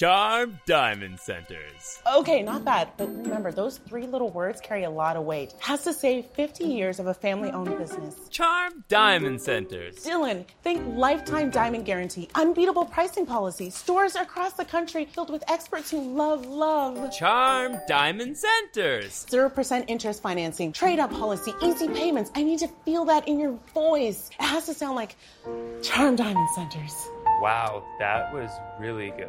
Charm Diamond Centers. Okay, not bad, but remember, those three little words carry a lot of weight. Has to say 50 years of a family owned business. Charm Diamond Centers. Dylan, think lifetime diamond guarantee, unbeatable pricing policy, stores across the country filled with experts who love love. Charm Diamond Centers. 0% interest financing, trade up policy, easy payments. I need to feel that in your voice. It has to sound like Charm Diamond Centers. Wow, that was really good.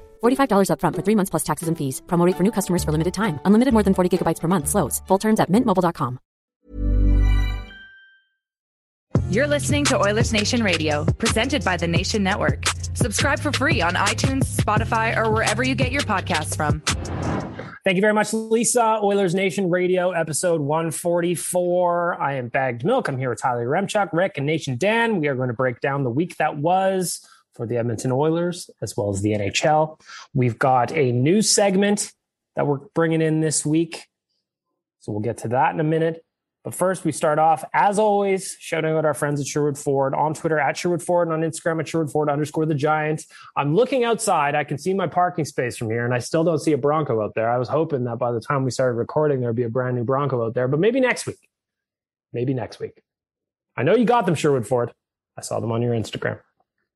$45 upfront for three months plus taxes and fees. Promo rate for new customers for limited time. Unlimited more than 40 gigabytes per month. Slows. Full terms at mintmobile.com. You're listening to Oilers Nation Radio, presented by the Nation Network. Subscribe for free on iTunes, Spotify, or wherever you get your podcasts from. Thank you very much, Lisa. Oilers Nation Radio, episode 144. I am Bagged Milk. I'm here with Tyler Yaremchuk, Rick, and Nation Dan. We are going to break down the week that was for the Edmonton Oilers as well as the NHL. We've got a new segment that we're bringing in this week. So we'll get to that in a minute. But first, we start off, as always, shouting out our friends at Sherwood Ford on Twitter at Sherwood Ford and on Instagram at Sherwood Ford underscore the Giants. I'm looking outside. I can see my parking space from here, and I still don't see a Bronco out there. I was hoping that by the time we started recording, there'd be a brand new Bronco out there, but maybe next week. Maybe next week. I know you got them, Sherwood Ford. I saw them on your Instagram.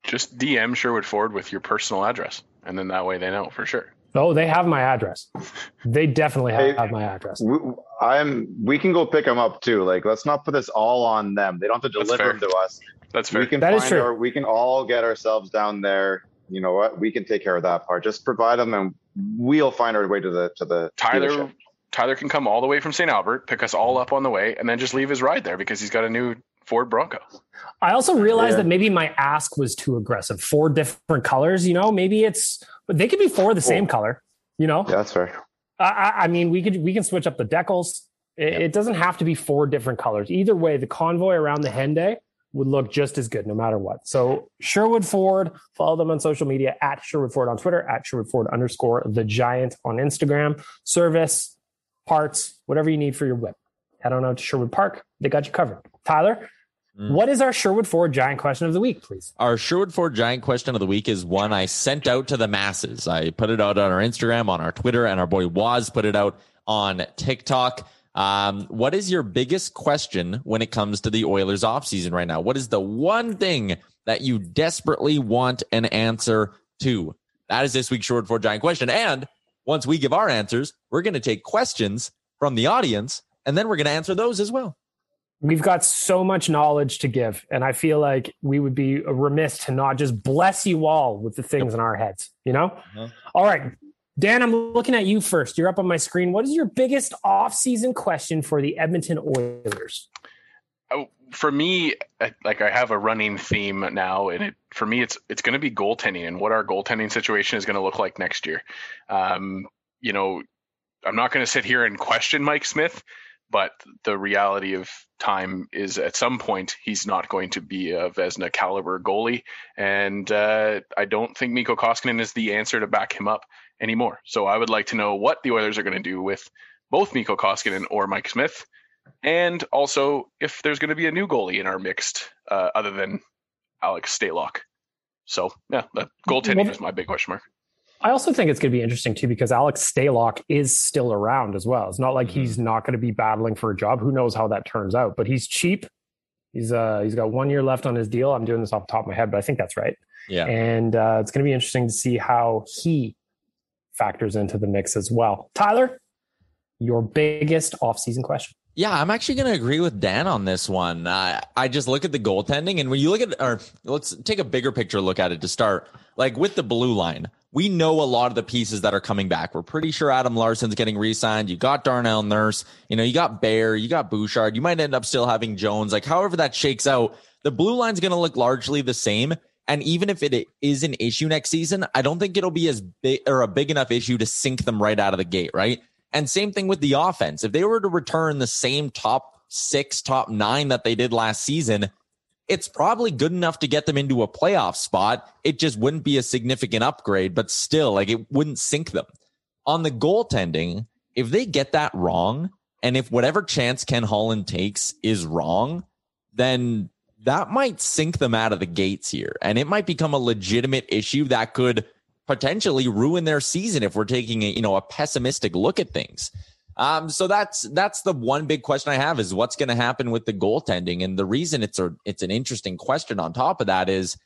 Just DM Sherwood Ford with your personal address, and then that way they know for sure. Oh, they have my address. They definitely have, Hey, have my address. We, I'm. We can go pick them up too. Like, let's not put this all on them. They don't have to deliver them to us. That's fair. We can That is find true. our. We can all get ourselves down there. You know what? We can take care of that part. Just provide them, and we'll find our way to the to the Tyler dealership. Tyler can come all the way from St. Albert, pick us all up on the way, and then just leave his ride there because he's got a new Ford Bronco. I also realized Yeah. that maybe my ask was too aggressive. Four different colors, you know, maybe it's, but they could be four of the same color, you know? Yeah, that's fair. I, I, I mean, we could, we can switch up the decals. It, it doesn't have to be four different colors. Either way, the convoy around the Henday would look just as good no matter what. So Sherwood Ford, follow them on social media at Sherwood Ford on Twitter, at Sherwood Ford underscore the giant on Instagram. Service, parts, whatever you need for your whip. Head on out to Sherwood Park. They got you covered. Tyler, what is our Sherwood Ford giant question of the week, please? Our Sherwood Ford Giant question of the week is one I sent out to the masses. I put it out on our Instagram, on our Twitter, and our boy Waz put it out on TikTok. Um, what is your biggest question when it comes to the Oilers offseason right now? What is the one thing that you desperately want an answer to? That is this week's Sherwood Ford Giant question. And once we give our answers, we're going to take questions from the audience, and then we're going to answer those as well. We've got so much knowledge to give, and I feel like we would be remiss to not just bless you all with the things in our heads, you know? Uh-huh. All right. Dan, I'm looking at you first. You're up on my screen. What is your biggest off-season question for the Edmonton Oilers? Oh, for me, like I have a running theme now, and it for me it's it's going to be goaltending and what our goaltending situation is going to look like next year. Um, you know, I'm not going to sit here and question Mike Smith, but the reality of time is at some point he's not going to be a Vezina caliber goalie, and uh, I don't think Mikko Koskinen is the answer to back him up anymore. So I would like to know what the Oilers are going to do with both Mikko Koskinen or Mike Smith and also if there's going to be a new goalie in our mixed uh, other than Alex Stalock. So yeah, the goaltending is my big question mark. I also think it's going to be interesting too because Alex Stalock is still around as well. It's not like he's not going to be battling for a job. Who knows how that turns out? But he's cheap. He's uh he's got one year left on his deal. I'm doing this off the top of my head, but I think that's right. Yeah. And uh, it's going to be interesting to see how he factors into the mix as well. Tyler, your biggest offseason question. Yeah, I'm actually going to agree with Dan on this one. Uh, I just look at the goaltending, and when you look at, or let's take a bigger picture look at it to start. Like with the blue line, we know a lot of the pieces that are coming back. We're pretty sure Adam Larsson's getting re-signed. You got Darnell Nurse, you know, you got Bear, you got Bouchard. You might end up still having Jones. Like, however that shakes out, the blue line's going to look largely the same. And even if it is an issue next season, I don't think it'll be as big or a big enough issue to sink them right out of the gate, right? And same thing with the offense. If they were to return the same top six, top nine that they did last season, it's probably good enough to get them into a playoff spot. It just wouldn't be a significant upgrade, but still, like it wouldn't sink them. On the goaltending, if they get that wrong, and if whatever chance Ken Holland takes is wrong, then that might sink them out of the gates here. And it might become a legitimate issue that could potentially ruin their season if we're taking a you know a pessimistic look at things. Um, so that's that's the one big question I have is what's going to happen with the goaltending, and the reason it's a it's an interesting question. On top of that is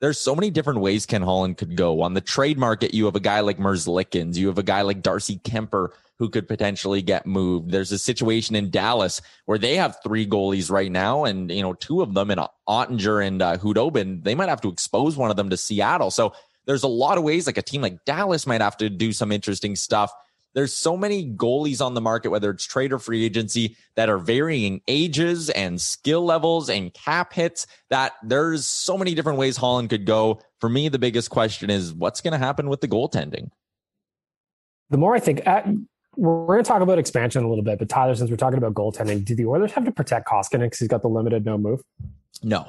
there's so many different ways Ken Holland could go on the trade market. You have a guy like Merzlikins, you have a guy like Darcy Kuemper who could potentially get moved. There's a situation in Dallas where they have three goalies right now, and you know two of them in Oettinger and uh, Khudobin, they might have to expose one of them to Seattle. So there's a lot of ways, like a team like Dallas might have to do some interesting stuff. There's so many goalies on the market, whether it's trade or free agency, that are varying ages and skill levels and cap hits, that there's so many different ways Holland could go. For me, the biggest question is what's going to happen with the goaltending? The more I think, uh, we're going to talk about expansion a little bit, but Tyler, since we're talking about goaltending, do the Oilers have to protect Koskinen because he's got the limited no move? No.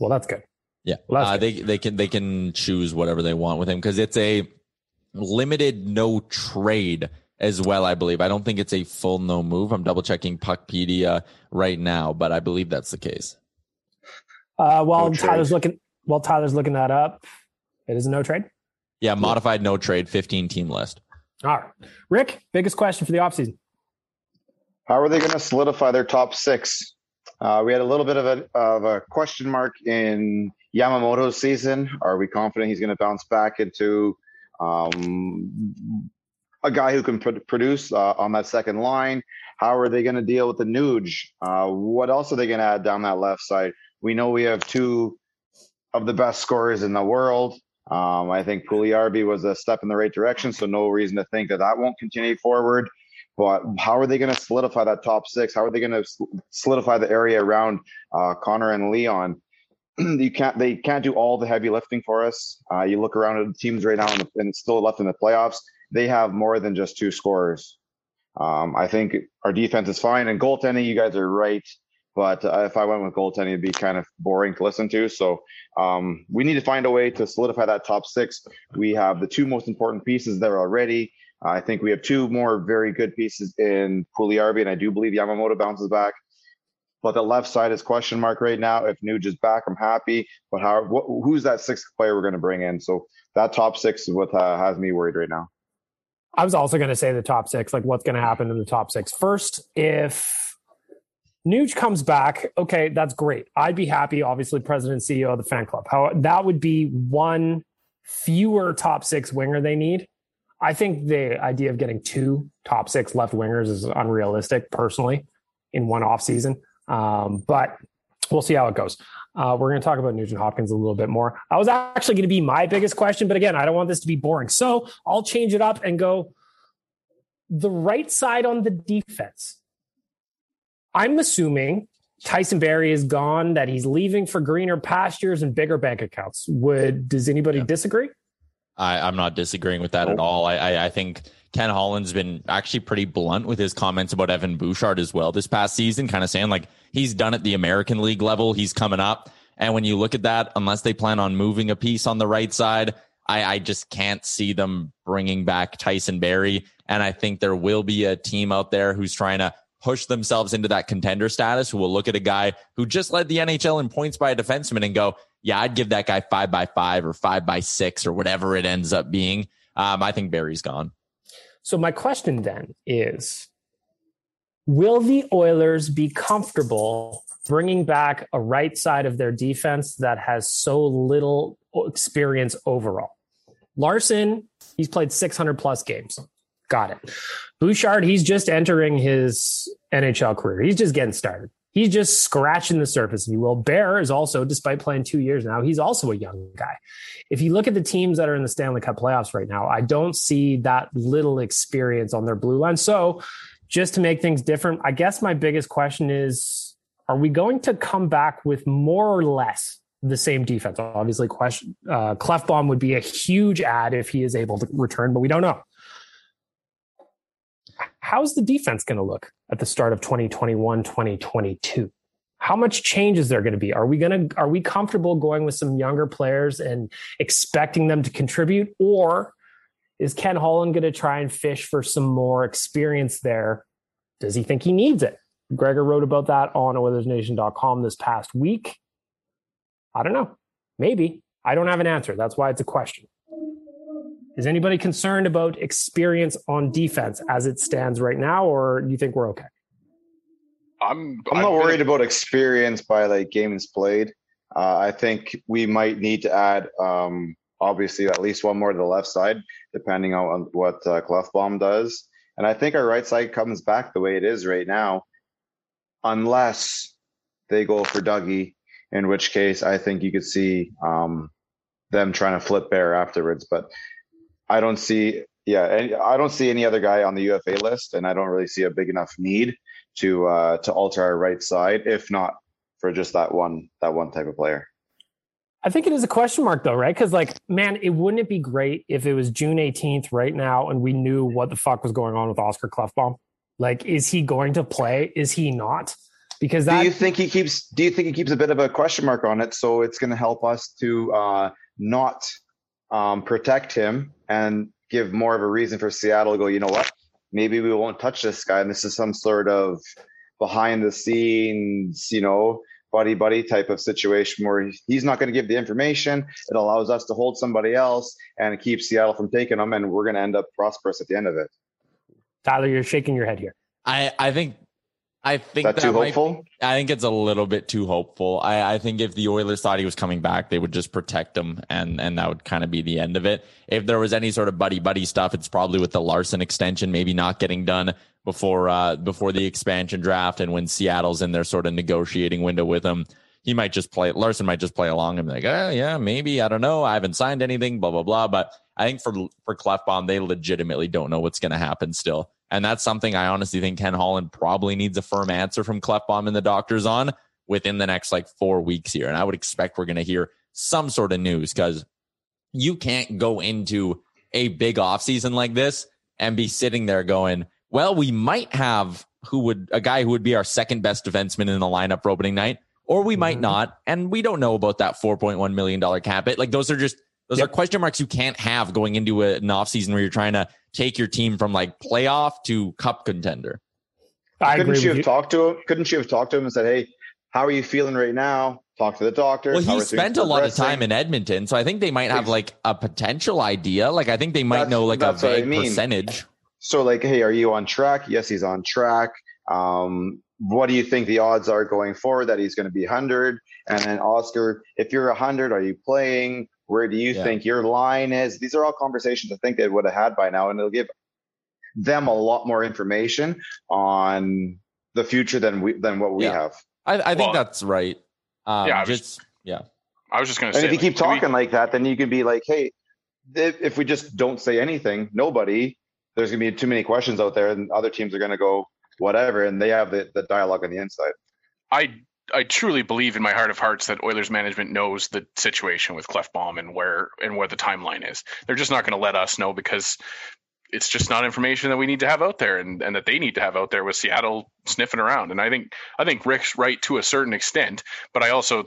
Well, that's good. Yeah, well, uh, they they can they can choose whatever they want with him because it's a limited no trade as well. I believe. I don't think it's a full no move. I'm double checking Puckpedia right now, but I believe that's the case. Uh, while no Tyler's looking, while Tyler's looking that up, it is a no trade. Yeah, modified no trade, 15 team list. All right, Rick. Biggest question for the offseason. How are they going to solidify their top six? Uh, we had a little bit of a, of a question mark in Yamamoto's season. Are we confident he's going to bounce back into um, a guy who can pr- produce uh, on that second line? How are they going to deal with the Nuge? Uh, what else are they going to add down that left side? We know we have two of the best scorers in the world. Um, I think Puljujarvi was a step in the right direction, so no reason to think that that won't continue forward. But how are they going to solidify that top six? How are they going to solidify the area around uh, Connor and Leon? you can't they can't do all the heavy lifting for us. Uh, you look around at the teams right now and, and still left in the playoffs. They have more than just two scorers. Um, I think our defense is fine and goaltending. You guys are right, but uh, if I went with goaltending, it'd be kind of boring to listen to. So um, we need to find a way to solidify that top six. We have the two most important pieces there already. I think we have two more very good pieces in Puljujarvi, and I do believe Yamamoto bounces back. But the left side is question mark right now. If Nuge is back, I'm happy. But how? What, who's that sixth player we're going to bring in? So that top six is what uh, has me worried right now. I was also going to say the top six, like what's going to happen in the top six. First, if Nuge comes back, okay, that's great. I'd be happy. Obviously, president CEO of the fan club. How that would be one fewer top six winger they need. I think the idea of getting two top six left wingers is unrealistic, personally, in one off season. Um, but we'll see how it goes. Uh, we're going to talk about Nugent Hopkins a little bit more. I was actually going to be my biggest question, but again, I don't want this to be boring. So I'll change it up and go the right side on the defense. I'm assuming Tyson Barrie is gone, that he's leaving for greener pastures and bigger bank accounts. Would does anybody yeah. disagree? I, am not disagreeing with that at all. I, I, I think Ken Holland's been actually pretty blunt with his comments about Evan Bouchard as well this past season, kind of saying like he's done at the American League level. He's coming up. And when you look at that, unless they plan on moving a piece on the right side, I, I just can't see them bringing back Tyson Barrie. And I think there will be a team out there who's trying to push themselves into that contender status who will look at a guy who just led the NHL in points by a defenseman and go, yeah, I'd give that guy five by five or five by six or whatever it ends up being. Um, I think Barrie's gone. So my question then is will the Oilers be comfortable bringing back a right side of their defense that has so little experience overall? Larsson, he's played 600 plus games. Got it. Bouchard, he's just entering his NHL career. He's just getting started. He's just scratching the surface, if you will. Bear is also, despite playing two years now, he's also a young guy. If you look at the teams that are in the Stanley Cup playoffs right now, I don't see that little experience on their blue line. So, just to make things different, I guess my biggest question is are we going to come back with more or less the same defense? Obviously, question uh, Klefbom would be a huge add if he is able to return, but we don't know how's the defense going to look at the start of 2021 2022 how much change is there going to be? Are we going to are we comfortable going with some younger players and expecting them to contribute? Or is ken holland going to try and fish for some more experience there? Does he think he needs it? Gregor wrote about that on oilersnation.com this past week. I don't know. Maybe. I don't have an answer. That's why it's a question is anybody concerned about experience on defense as it stands right now, or do you think we're okay? I'm I'm not worried about experience by like games played. Uh, I think we might need to add, um, obviously, at least one more to the left side, depending on what uh, Klefbom does. And I think our right side comes back the way it is right now, unless they go for Dougie, in which case I think you could see um, them trying to flip Bear afterwards. But I don't see, yeah, I don't see any other guy on the UFA list, and I don't really see a big enough need to uh, to alter our right side, if not for just that one that one type of player. I think it is a question mark though, right? Because like, man, it wouldn't it be great if it was June 18th right now and we knew what the fuck was going on with Oscar Klefbom? Like, is he going to play? Is he not? Because that, do you think he keeps? Do you think he keeps a bit of a question mark on it? So it's going to help us to uh, not um, protect him and give more of a reason for Seattle to go, you know what? Maybe we won't touch this guy. And this is some sort of behind the scenes, you know, buddy buddy type of situation where he's not going to give the information. It allows us to hold somebody else and keep Seattle from taking them. And we're going to end up prosperous at the end of it. Tyler, you're shaking your head here. I, I think I think that, that too hopeful. I think it's a little bit too hopeful. I, I think if the Oilers thought he was coming back, they would just protect him, and and that would kind of be the end of it. If there was any sort of buddy buddy stuff, it's probably with the Larsson extension, maybe not getting done before uh, before the expansion draft, and when Seattle's in their sort of negotiating window with him, he might just play. Larsson might just play along and be like, oh, yeah, maybe I don't know. I haven't signed anything, blah blah blah. But I think for for Klefbom, they legitimately don't know what's going to happen still. And that's something I honestly think Ken Holland probably needs a firm answer from Klefbom and the doctors on within the next like four weeks here. And I would expect we're going to hear some sort of news because you can't go into a big offseason like this and be sitting there going, well, we might have who would a guy who would be our second best defenseman in the lineup for opening night, or we might mm-hmm. not. And we don't know about that $4.1 million cap it. Like those are just those yep. are question marks you can't have going into an offseason where you're trying to take your team from like playoff to cup contender. I couldn't you have you. talked to him? Couldn't you have talked to him and said, "Hey, how are you feeling right now?" Talk to the doctor. Well, he spent a lot of time in Edmonton, so I think they might have like a potential idea. Like I think they might that's, know like a vague I mean. percentage. So, like, hey, are you on track? Yes, he's on track. Um, what do you think the odds are going forward that he's going to be 100? And then Oscar, if you're 100, are you playing? Where do you yeah. think your line is? These are all conversations I think they would have had by now, and it'll give them a lot more information on the future than we than what we yeah. have. I, I think well, that's right. Um, yeah, just was, yeah. I was just going to say, and if you keep talking we, like that, then you can be like, hey, if, if we just don't say anything, nobody, there's going to be too many questions out there, and other teams are going to go whatever, and they have the, the dialogue on the inside. I I truly believe in my heart of hearts that Oilers management knows the situation with Klefbom and where and where the timeline is. They're just not going to let us know because it's just not information that we need to have out there and, and that they need to have out there with Seattle sniffing around. And I think I think Rick's right to a certain extent, but I also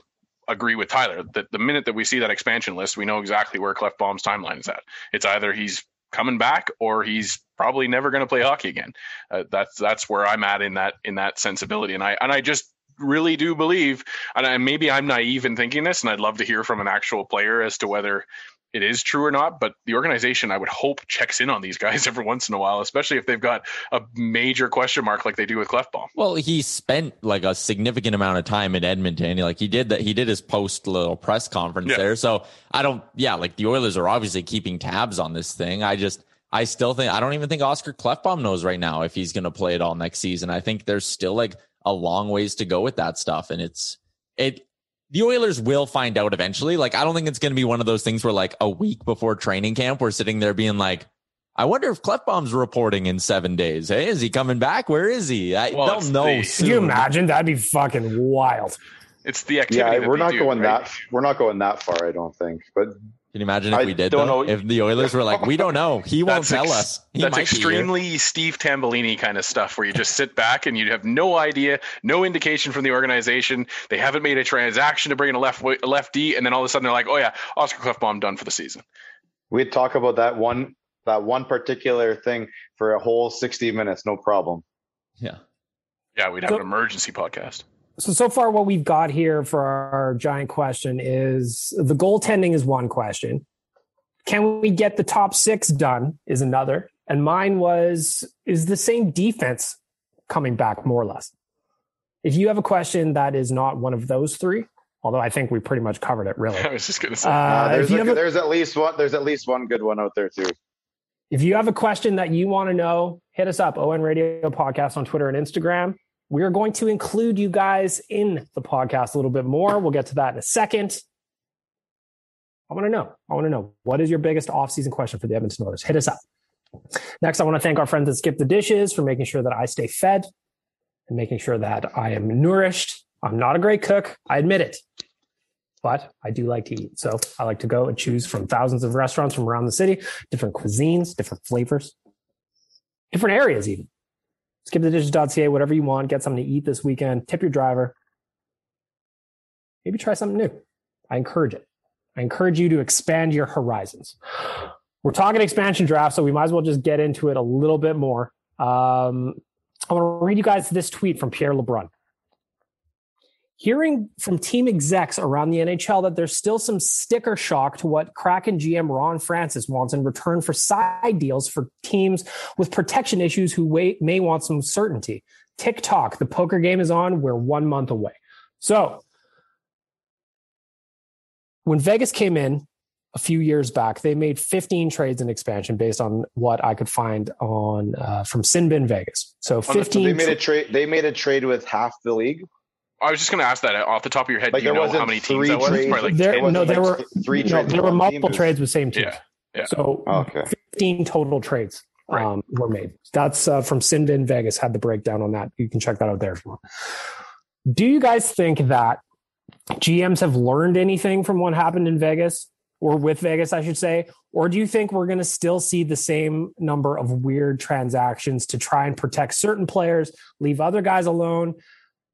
agree with Tyler that the minute that we see that expansion list, we know exactly where Klefbom's timeline is at. It's either he's coming back or he's probably never going to play hockey again. Uh, that's that's where I'm at in that in that sensibility. And I and I just really do believe, and maybe I'm naive in thinking this, and I'd love to hear from an actual player as to whether it is true or not, but the organization I would hope checks in on these guys every once in a while, especially if they've got a major question mark like they do with Klefbom. Well, he spent like a significant amount of time in Edmonton. Like he did that, he did his post little press conference yeah. there. So I don't, yeah, like the Oilers are obviously keeping tabs on this thing. I just, I still think I don't even think Oscar Klefbom knows right now if he's going to play it all next season. I think there's still like a long ways to go with that stuff, and it's it. The Oilers will find out eventually. Like I don't think it's going to be one of those things where like a week before training camp we're sitting there being like, I wonder if Klefbom's reporting in seven days. Hey, is he coming back? Where is he? I Well, don't know. the- soon. Could you imagine? That'd be fucking wild. It's the activity. Yeah, that we're not do, going right? that. We're not going that far. I don't think. But Can you imagine if I we did? don't though? know. If the Oilers were like, we don't know. He won't That's tell ex- us. He that's might be here." extremely Steve Tambellini kind of stuff where you just sit back and you have no idea, no indication from the organization. They haven't made a transaction to bring in a left a lefty, and then all of a sudden they're like, "Oh yeah, Oscar Klefbom done for the season." we'd talk about that one that one particular thing for a whole sixty minutes, no problem. Yeah. Yeah, we'd have So- an emergency podcast. So so far, what we've got here for our giant question is the goaltending is one question. Can we get the top six done? Is another. And mine was is the same defense coming back more or less. If you have a question that is not one of those three, although I think we pretty much covered it, really. I was just gonna say. Uh, if there's a, a- there's at least one. There's at least one good one out there too. If you have a question that you want to know, hit us up, ON Radio Podcast on Twitter and Instagram. We are going to include you guys in the podcast a little bit more. We'll get to that in a second. I want to know. I want to know what is your biggest offseason question for the Edmonton Oilers? Hit us up. Next, I want to thank our friends at Skip the Dishes for making sure that I stay fed and making sure that I am nourished. I'm not a great cook. I admit it but I do like to eat. So I like to go and choose from thousands of restaurants from around the city, different cuisines, different flavors, different areas even. Skipthedishes.ca, whatever you want, get something to eat this weekend, tip your driver. Maybe try something new. I encourage it. I encourage you to expand your horizons. We're talking expansion draft, so we might as well just get into it a little bit more. Um, I want to read you guys this tweet from Pierre LeBrun hearing from team execs around the NHL that there's still some sticker shock to what Kraken GM Ron Francis wants in return for side deals for teams with protection issues who wait, may want some certainty. TikTok, the poker game is on. We're one month away. So when Vegas came in a few years back, they made 15 trades in expansion based on what I could find on uh, from Sinbin Vegas. So Oh, so 15. they made a trade. They made a trade with half the league. I was just gonna ask that off the top of your head. Like, do you know how many teams that was? trades. Like there, no, there like were three no, trades there were one team, multiple trades with same teams. Yeah, yeah. So Okay. 15 total trades Right. um, were made. That's uh, from Sinbin Vegas. Had the breakdown on that. You can check that out there if you want. Do you guys think that GMs have learned anything from what happened in Vegas or with Vegas, I should say? Or do you think we're going to still see the same number of weird transactions to try and protect certain players, leave other guys alone,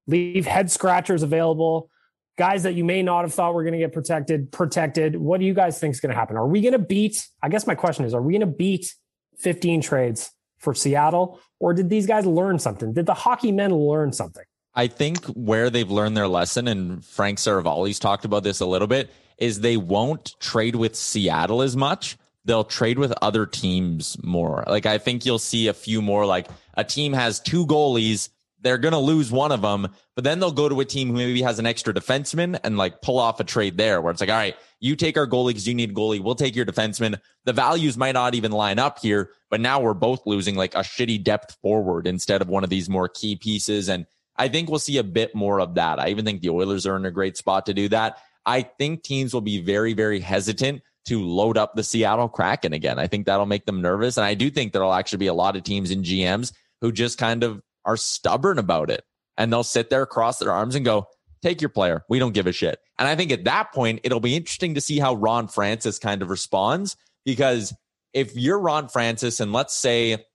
leave head scratchers available? Guys that you may not have thought were going to get protected, protected. What do you guys think is going to happen? Are we going to beat? I guess my question is: Are we going to beat 15 trades for Seattle, or did these guys learn something? Did the hockey men learn something? I think where they've learned their lesson, and Frank Seravalli's talked about this a little bit, is they won't trade with Seattle as much. They'll trade with other teams more. Like I think you'll see a few more. Like a team has two goalies, they're gonna lose one of them, but then they'll go to a team who maybe has an extra defenseman and like pull off a trade there, where it's like, all right, you take our goalie because you need goalie. We'll take your defenseman. The values might not even line up here, but now we're both losing like a shitty depth forward instead of one of these more key pieces. And I think we'll see a bit more of that. I even think the Oilers are in a great spot to do that. I think teams will be very, very hesitant to load up the Seattle Kraken again. I think that'll make them nervous. And I do think there'll actually be a lot of teams and GMs who just kind of are stubborn about it. And they'll sit there, cross their arms, and go, take your player. We don't give a shit. And I think at that point, it'll be interesting to see how Ron Francis kind of responds because if you're Ron Francis and let's say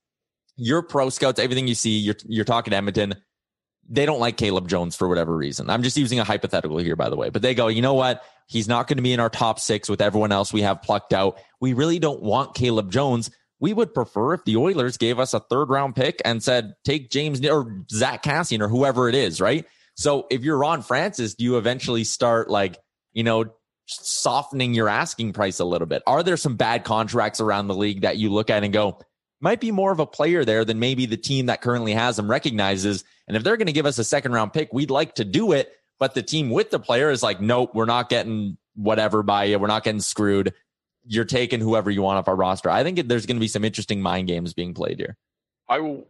your pro scouts, everything you see, you're you're talking to Edmonton, they don't like Caleb Jones for whatever reason. I'm just using a hypothetical here, by the way. But they go, you know what? He's not going to be in our top six with everyone else we have plucked out. We really don't want Caleb Jones. We would prefer if the Oilers gave us a third round pick and said, take James or Zack Kassian or whoever it is, right? So if you're Ron Francis, do you eventually start like, you know, softening your asking price a little bit? Are there some bad contracts around the league that you look at and go, might be more of a player there than maybe the team that currently has him recognizes? And if they're going to give us a second round pick, we'd like to do it. But the team with the player is like, nope, we're not getting whatever by you. We're not getting screwed. You're taking whoever you want off our roster. I think there's going to be some interesting mind games being played here. I will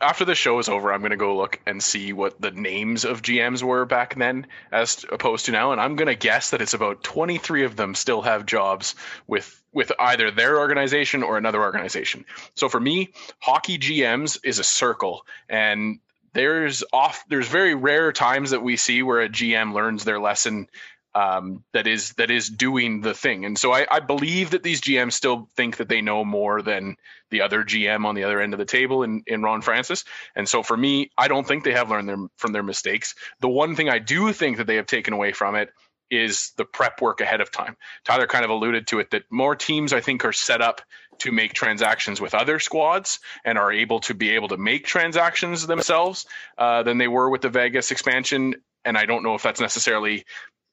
after the show is over, I'm going to go look and see what the names of GMs were back then as opposed to now, and I'm going to guess that it's about 23 of them still have jobs with with either their organization or another organization. So for me, hockey GMs is a circle, and there's off there's very rare times that we see where a GM learns their lesson um, that is that is doing the thing. And so I, I, believe that these GMs still think that they know more than the other GM on the other end of the table in, in Ron Francis. And so for me, I don't think they have learned their, from their mistakes. The one thing I do think that they have taken away from it is the prep work ahead of time. Tyler kind of alluded to it that more teams I think are set up to make transactions with other squads and are able to be able to make transactions themselves uh, than they were with the Vegas expansion. And I don't know if that's necessarily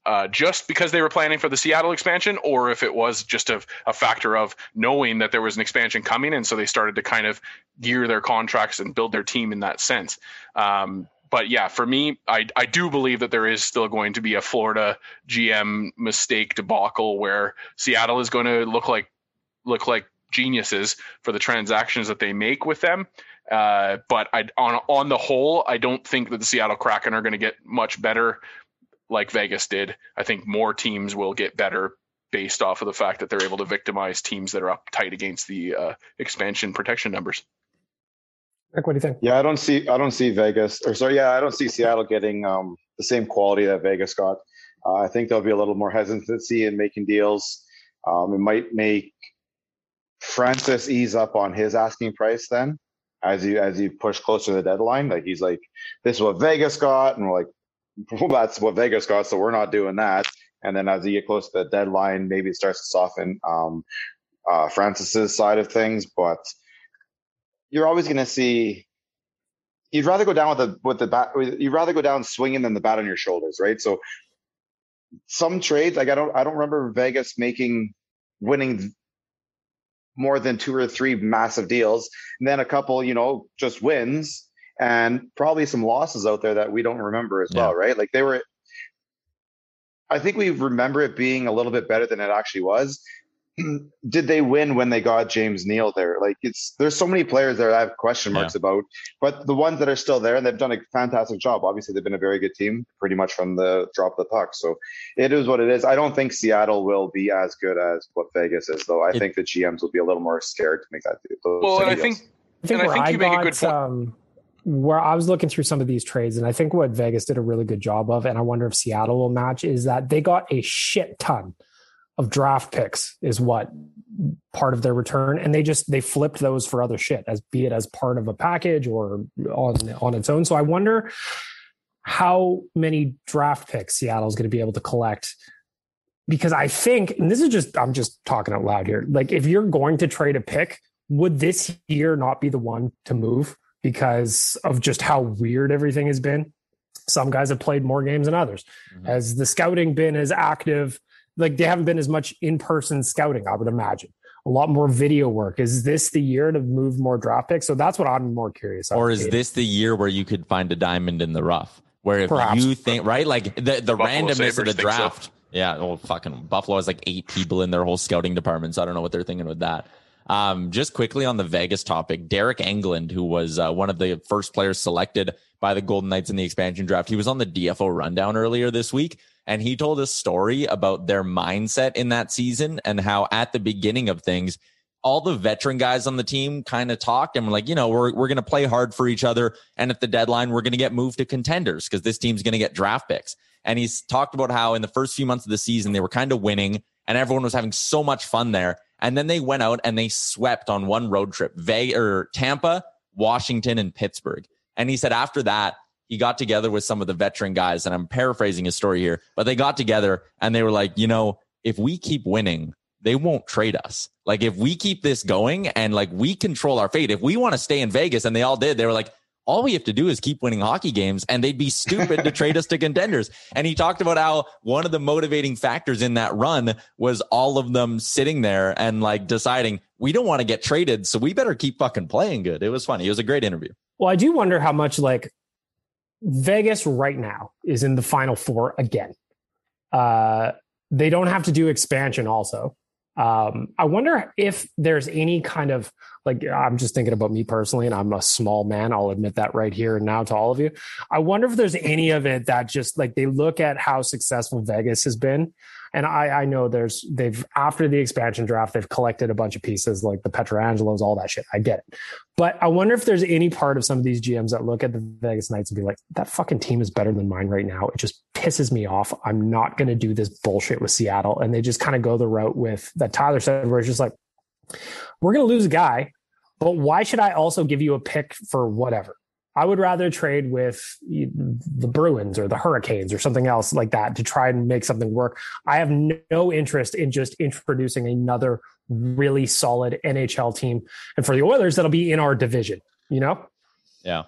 uh, just because they were planning for the Seattle expansion, or if it was just a, a, factor of knowing that there was an expansion coming, and so they started to kind of gear their contracts and build their team in that sense. Um, but yeah, for me, I, I do believe that there is still going to be a Florida GM mistake debacle where Seattle is going to look like look like geniuses for the transactions that they make with them. Uh, but I, on on the whole, I don't think that the Seattle Kraken are going to get much better like Vegas did. I think more teams will get better based off of the fact that they're able to victimize teams that are up tight against the uh, expansion protection numbers. Rick, what do you think? Yeah, I don't see I don't see Vegas or sorry, yeah, I don't see Seattle getting um, the same quality that Vegas got. Uh, I think there'll be a little more hesitancy in making deals. Um, it might make Francis ease up on his asking price then as you as you push closer to the deadline. Like he's like, this is what Vegas got, and we're like, well, that's what Vegas got, so we're not doing that. And then as you get close to the deadline, maybe it starts to soften um, uh, Francis's side of things. But you're always going to see. You'd rather go down with the with the bat. You'd rather go down swinging than the bat on your shoulders, right? So some trades, like I don't, I don't remember Vegas making winning more than two or three massive deals, and then a couple, you know, just wins and probably some losses out there that we don't remember as yeah. well, right? Like they were. I think we remember it being a little bit better than it actually was. Did they win when they got James Neal there? Like it's there's so many players that I have question marks yeah. about, but the ones that are still there and they've done a fantastic job. Obviously, they've been a very good team pretty much from the drop of the puck. So it is what it is. I don't think Seattle will be as good as what Vegas is, though. I it, think the GMs will be a little more scared to make that. Well, and I think I think, I think you make a good point. Um, where I was looking through some of these trades, and I think what Vegas did a really good job of, and I wonder if Seattle will match, is that they got a shit ton of draft picks, is what part of their return, and they just they flipped those for other shit, as be it as part of a package or on on its own. So I wonder how many draft picks Seattle is going to be able to collect because I think, and this is just I'm just talking out loud here. Like if you're going to trade a pick, would this year not be the one to move? Because of just how weird everything has been. Some guys have played more games than others. Mm-hmm. Has the scouting been as active? Like they haven't been as much in person scouting, I would imagine. A lot more video work. Is this the year to move more draft picks? So that's what I'm more curious. Or is this the year where you could find a diamond in the rough? Where if Perhaps. you think right, like the the randomness of the draft. So. Yeah, well, fucking Buffalo has like eight people in their whole scouting department, so I don't know what they're thinking with that. Um, just quickly on the Vegas topic, Deryk Engelland, who was uh, one of the first players selected by the Golden Knights in the expansion draft, he was on the DFO rundown earlier this week. And he told a story about their mindset in that season and how at the beginning of things, all the veteran guys on the team kind of talked and were like, you know, we're, we're going to play hard for each other. And at the deadline, we're going to get moved to contenders because this team's going to get draft picks. And he's talked about how in the first few months of the season, they were kind of winning and everyone was having so much fun there. And then they went out and they swept on one road trip, Ve- or Tampa, Washington, and Pittsburgh. And he said after that, he got together with some of the veteran guys, and I'm paraphrasing his story here, but they got together and they were like, you know, if we keep winning, they won't trade us. Like if we keep this going and like we control our fate, if we want to stay in Vegas, and they all did, they were like, all we have to do is keep winning hockey games and they'd be stupid to trade us to contenders. And he talked about how one of the motivating factors in that run was all of them sitting there and like deciding we don't want to get traded. So we better keep fucking playing good. It was funny. It was a great interview. Well, I do wonder how much like Vegas right now is in the final four again. Uh, they don't have to do expansion also. Um, I wonder if there's any kind of like I'm just thinking about me personally, and I'm a small man. I'll admit that right here and now to all of you. I wonder if there's any of it that just like they look at how successful Vegas has been, and I, I know there's they've after the expansion draft they've collected a bunch of pieces like the Pietrangelos, all that shit. I get it, but I wonder if there's any part of some of these GMs that look at the Vegas Knights and be like, that fucking team is better than mine right now. It just pisses me off. I'm not going to do this bullshit with Seattle, and they just kind of go the route with that Tyler said, where it's just like, we're going to lose a guy, but why should I also give you a pick for whatever? I would rather trade with the Bruins or the Hurricanes or something else like that to try and make something work. I have no interest in just introducing another really solid NHL team. And for the Oilers, that'll be in our division, you know? Yeah.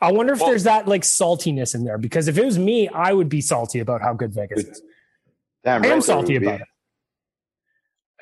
I wonder if well, there's that like saltiness in there because if it was me, I would be salty about how good Vegas is. Damn, I am salty about it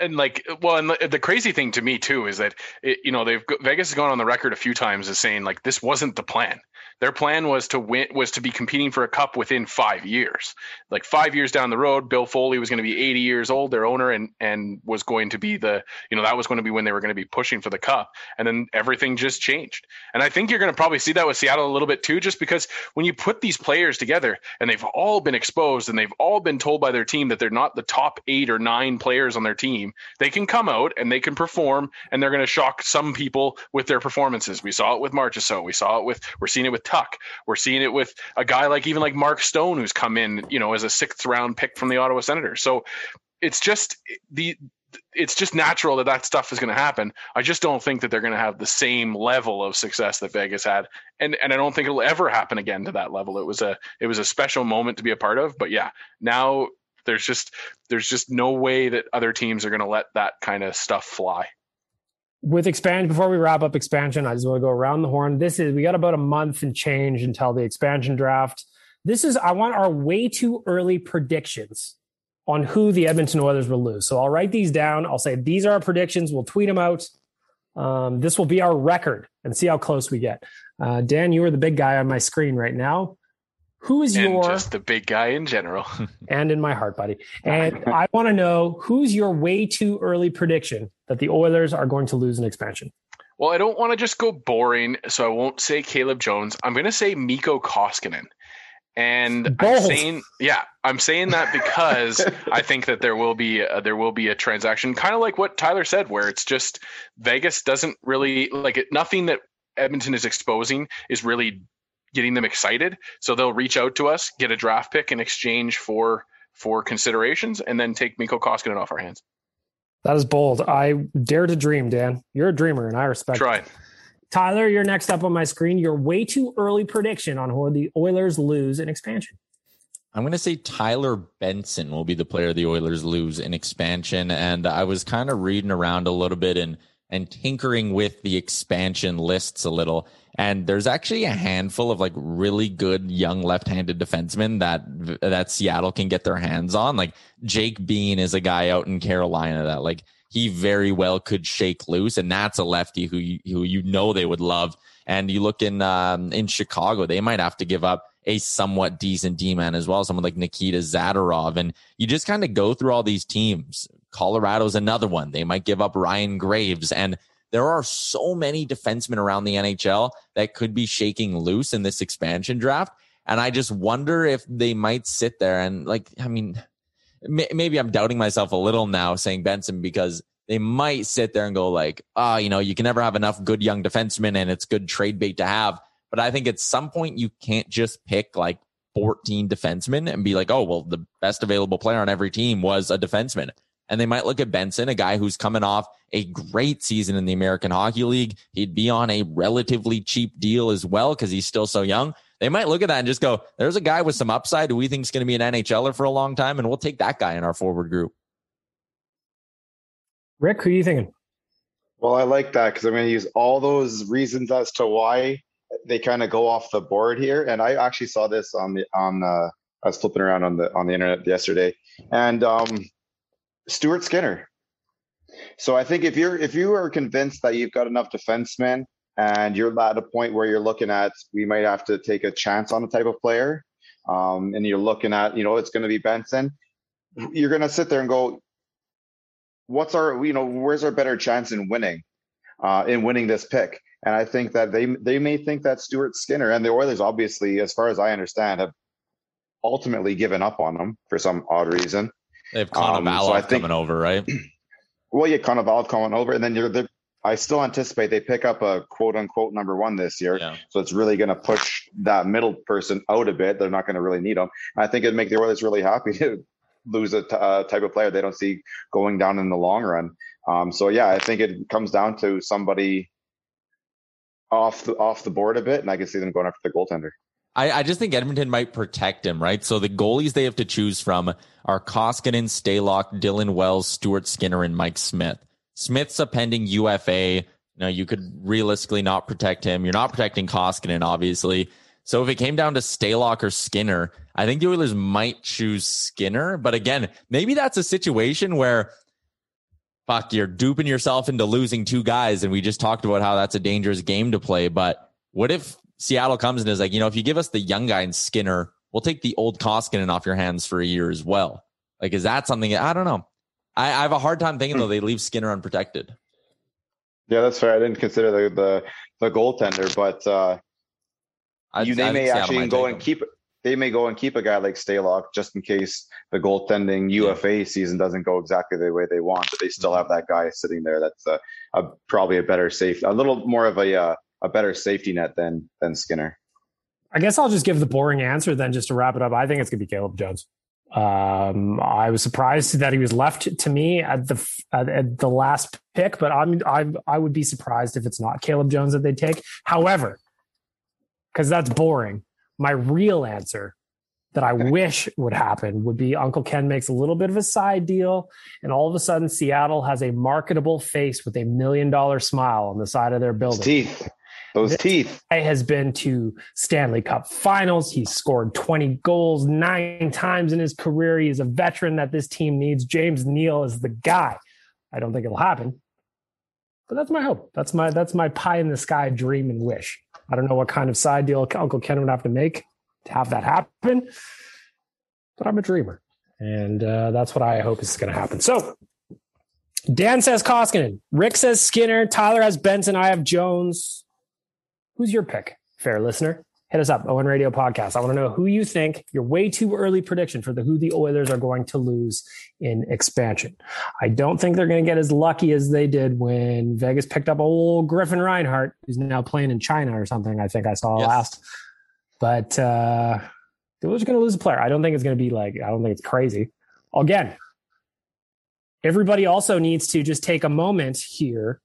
and like well and the, crazy thing to me too is that it, you know they've vegas has gone on the record a few times as saying like this wasn't the plan their plan was to win was to be competing for a cup within five years. Like five years down the road, Bill Foley was going to be 80 years old, their owner, and and was going to be the you know that was going to be when they were going to be pushing for the cup. And then everything just changed. And I think you're going to probably see that with Seattle a little bit too, just because when you put these players together and they've all been exposed and they've all been told by their team that they're not the top eight or nine players on their team, they can come out and they can perform and they're going to shock some people with their performances. We saw it with Marchessault. We saw it with we're seeing it with Tuch. We're seeing it with a guy like even like Mark Stone, who's come in, you know, as a sixth round pick from the Ottawa Senators. So it's just the it's just natural that that stuff is going to happen. I just don't think that they're going to have the same level of success that Vegas had, and and I don't think it'll ever happen again to that level. It was a it was a special moment to be a part of, but yeah, now there's just there's just no way that other teams are going to let that kind of stuff fly with expansion before we wrap up expansion i just want to go around the horn. This is we got about a month and change until the expansion draft. This is i want our way too early predictions on who the edmonton oilers will lose. So i'll write these down. I'll say these are our predictions. We'll tweet them out. Um, this will be our record and see how close we get. Uh, dan you are the big guy on my screen right now. Who is and your just the big guy in general. And in my heart buddy. And i want to know who's your way too early prediction that the oilers are going to lose an expansion well i don't want to just go boring so i won't say caleb jones i'm going to say Mikko koskinen and Bold. I'm saying, yeah, I'm saying that because I think that there will be a, there will be a transaction, kind of like what Tyler said, where it's just Vegas doesn't really like it. Nothing that Edmonton is exposing is really getting them excited. So they'll reach out to us, get a draft pick in exchange for for considerations, and then take Mikko Koskinen off our hands. That is bold. I dare to dream, Dan. You're a dreamer, and I respect. Try. It. Tyler, you're next up on my screen. Your way too early prediction on who the Oilers lose in expansion. I'm going to say Tyler Benson will be the player the Oilers lose in expansion. And I was kind of reading around a little bit and and tinkering with the expansion lists a little. And there's actually a handful of like really good young left-handed defensemen that that Seattle can get their hands on. Like Jake Bean is a guy out in Carolina that like he very well could shake loose, and that's a lefty who you, who you know they would love. And you look in um, in Chicago, they might have to give up a somewhat decent D man as well, someone like Nikita Zadorov. And you just kind of go through all these teams. Colorado's another one. They might give up Ryan Graves. And there are so many defensemen around the NHL that could be shaking loose in this expansion draft. And I just wonder if they might sit there and, like, I mean, maybe I'm doubting myself a little now saying Benson because they might sit there and go, like, ah, oh, you know, you can never have enough good young defensemen and it's good trade bait to have. But I think at some point you can't just pick like 14 defensemen and be like, oh, well, the best available player on every team was a defenseman. And they might look at Benson, a guy who's coming off a great season in the American Hockey League. He'd be on a relatively cheap deal as well because he's still so young. They might look at that and just go, there's a guy with some upside who we think is going to be an NHLer for a long time, and we'll take that guy in our forward group. Rick, who are you thinking? Well, I like that because I'm going to use all those reasons as to why they kind of go off the board here. And I actually saw this on the on uh, I was flipping around on the on the internet yesterday, and um, Stuart Skinner. So I think if you're if you are convinced that you've got enough defensemen and you're at a point where you're looking at we might have to take a chance on the type of player, um, and you're looking at you know it's going to be Benson, you're going to sit there and go, what's our you know where's our better chance in winning uh, in winning this pick? And I think that they they may think that Stuart Skinner and the Oilers, obviously, as far as I understand, have ultimately given up on him for some odd reason. They have Konovalov um, so think, coming over, right? Well, yeah, Konovalov coming over, and then you're the. I still anticipate they pick up a quote unquote number one this year. Yeah. So it's really going to push that middle person out a bit. They're not going to really need them. I think it'd make the Oilers really happy to lose a t- uh, type of player they don't see going down in the long run. Um, so yeah, I think it comes down to somebody off the off the board a bit, and I can see them going after the goaltender. I, I just think Edmonton might protect him, right? So the goalies they have to choose from are Koskinen, Stalock, Dylan Wells, Stuart Skinner, and Mike Smith. Smith's a pending UFA. Know, you could realistically not protect him. You're not protecting Koskinen, obviously. So if it came down to Stalock or Skinner, I think the Oilers might choose Skinner. But again, maybe that's a situation where fuck, you're duping yourself into losing two guys. And we just talked about how that's a dangerous game to play. But what if Seattle comes and is like, you know, if you give us the young guy and Skinner, we'll take the old Koskinen off your hands for a year as well. Like, is that something? I don't know. I, I have a hard time thinking though they leave Skinner unprotected. Yeah, that's fair. I didn't consider the the, the goaltender, but uh, you, they may actually go and keep they may go and keep a guy like Stalock just in case the goaltending UFA yeah. season doesn't go exactly the way they want. But they still have that guy sitting there that's a, a probably a better safe, a little more of a uh, a better safety net than than Skinner. I guess I'll just give the boring answer then, just to wrap it up. I think it's going to be Caleb Jones. Um, I was surprised that he was left to me at the at, at the last pick, but I'm I I would be surprised if it's not Caleb Jones that they take. However, because that's boring. My real answer that I wish would happen would be Uncle Ken makes a little bit of a side deal, and all of a sudden Seattle has a marketable face with a million dollar smile on the side of their building. teeth. Those this teeth. Guy has been to Stanley Cup finals. He's scored 20 goals nine times in his career. He's a veteran that this team needs. James Neal is the guy. I don't think it'll happen. But that's my hope. That's my that's my pie in the sky dream and wish. I don't know what kind of side deal Uncle Ken would have to make to have that happen, but I'm a dreamer, and uh, that's what I hope is going to happen. So, Dan says Koskinen, Rick says Skinner, Tyler has Benson, I have Jones. Who's your pick, fair listener? Hit us up, ON Radio Podcast. I want to know who you think your way too early prediction for the who the Oilers are going to lose in expansion. I don't think they're going to get as lucky as they did when Vegas picked up old Griffin Reinhart, who's now playing in China or something. I think I saw yes. last. But uh, the Oilers are going to lose a player. I don't think it's going to be like I don't think it's crazy. Again, everybody also needs to just take a moment here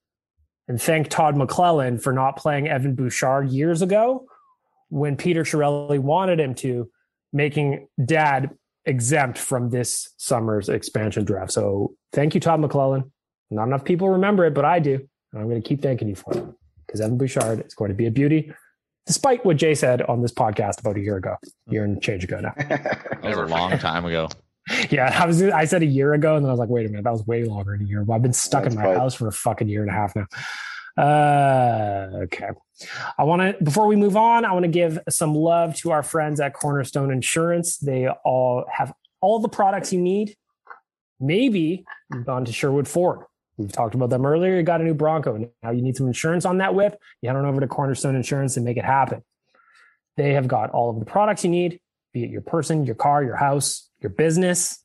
and thank Todd McLellan for not playing Evan Bouchard years ago when Peter Chiarelli wanted him to, making dad exempt from this summer's expansion draft. So thank you, Todd McLellan. Not enough people remember it, but I do. And I'm going to keep thanking you for it because Evan Bouchard is going to be a beauty, despite what Jay said on this podcast about a year ago, year and change ago now. that was a long time ago. Yeah, I was. I said a year ago, and then I was like, "Wait a minute, that was way longer than a year." I've been stuck That's in my house for a fucking year and a half now. Uh, okay. I want to, before we move on, I want to give some love to our friends at Cornerstone Insurance. They all have all the products you need. Maybe you've gone to Sherwood Ford. We've talked about them earlier. You got a new Bronco. Now you need some insurance on that whip. You head on over to Cornerstone Insurance and make it happen. They have got all of the products you need, be it your person, your car, your house, your business,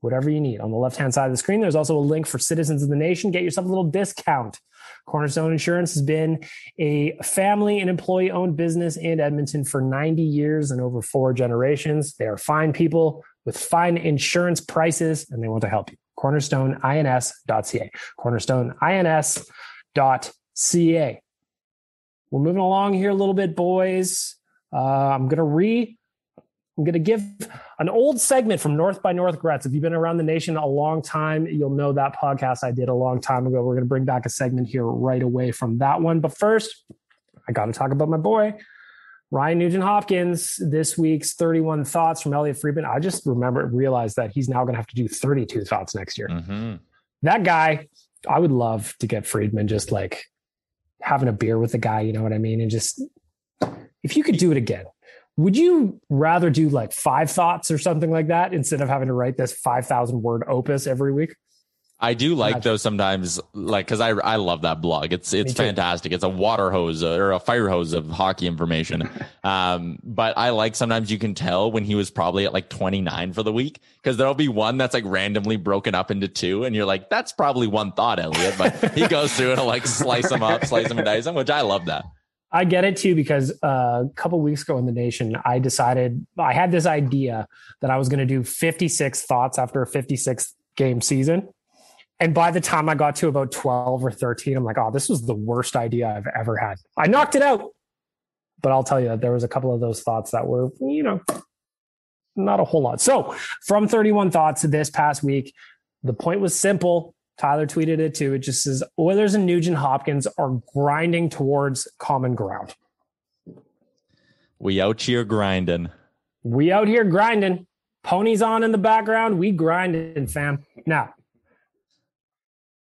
whatever you need. On the left hand side of the screen, there's also a link for citizens of the nation. Get yourself a little discount Cornerstone Insurance has been a family and employee owned business in Edmonton for 90 years and over four generations. They are fine people with fine insurance prices and they want to help you. CornerstoneINS.ca. CornerstoneINS.ca. We're moving along here a little bit, boys. Uh, I'm going to re I'm going to give an old segment from North by Northcrest. If you've been around the nation a long time, you'll know that podcast I did a long time ago. We're going to bring back a segment here right away from that one. But first, I got to talk about my boy, Ryan Nugent Hopkins. This week's 31 thoughts from Elliotte Friedman. I just remember realized that he's now going to have to do 32 thoughts next year. Mm-hmm. That guy, I would love to get Friedman just like having a beer with the guy. You know what I mean? And just if you could do it again would you rather do like five thoughts or something like that instead of having to write this 5,000 word opus every week? I do like though sometimes like because I I love that blog. It's it's fantastic. It's a water hose uh, or a fire hose of hockey information. um, but I like sometimes you can tell when he was probably at like 29 for the week because there'll be one that's like randomly broken up into two, and you're like, that's probably one thought, Elliotte. But he goes through and like slice them up, slice them and dice them, which I love that. I get it too because uh, a couple weeks ago in the nation, I decided I had this idea that I was going to do 56 thoughts after a 56 game season and by the time I got to about 12 or 13, I'm like, oh, this was the worst idea I've ever had. I knocked it out. But I'll tell you that there was a couple of those thoughts that were, you know, not a whole lot. So from 31 thoughts this past week, the point was simple. Tyler tweeted it too. It just says Oilers and Nugent Hopkins are grinding towards common ground. We out here grinding. We out here grinding. Ponies on in the background. We grinding, fam. Now,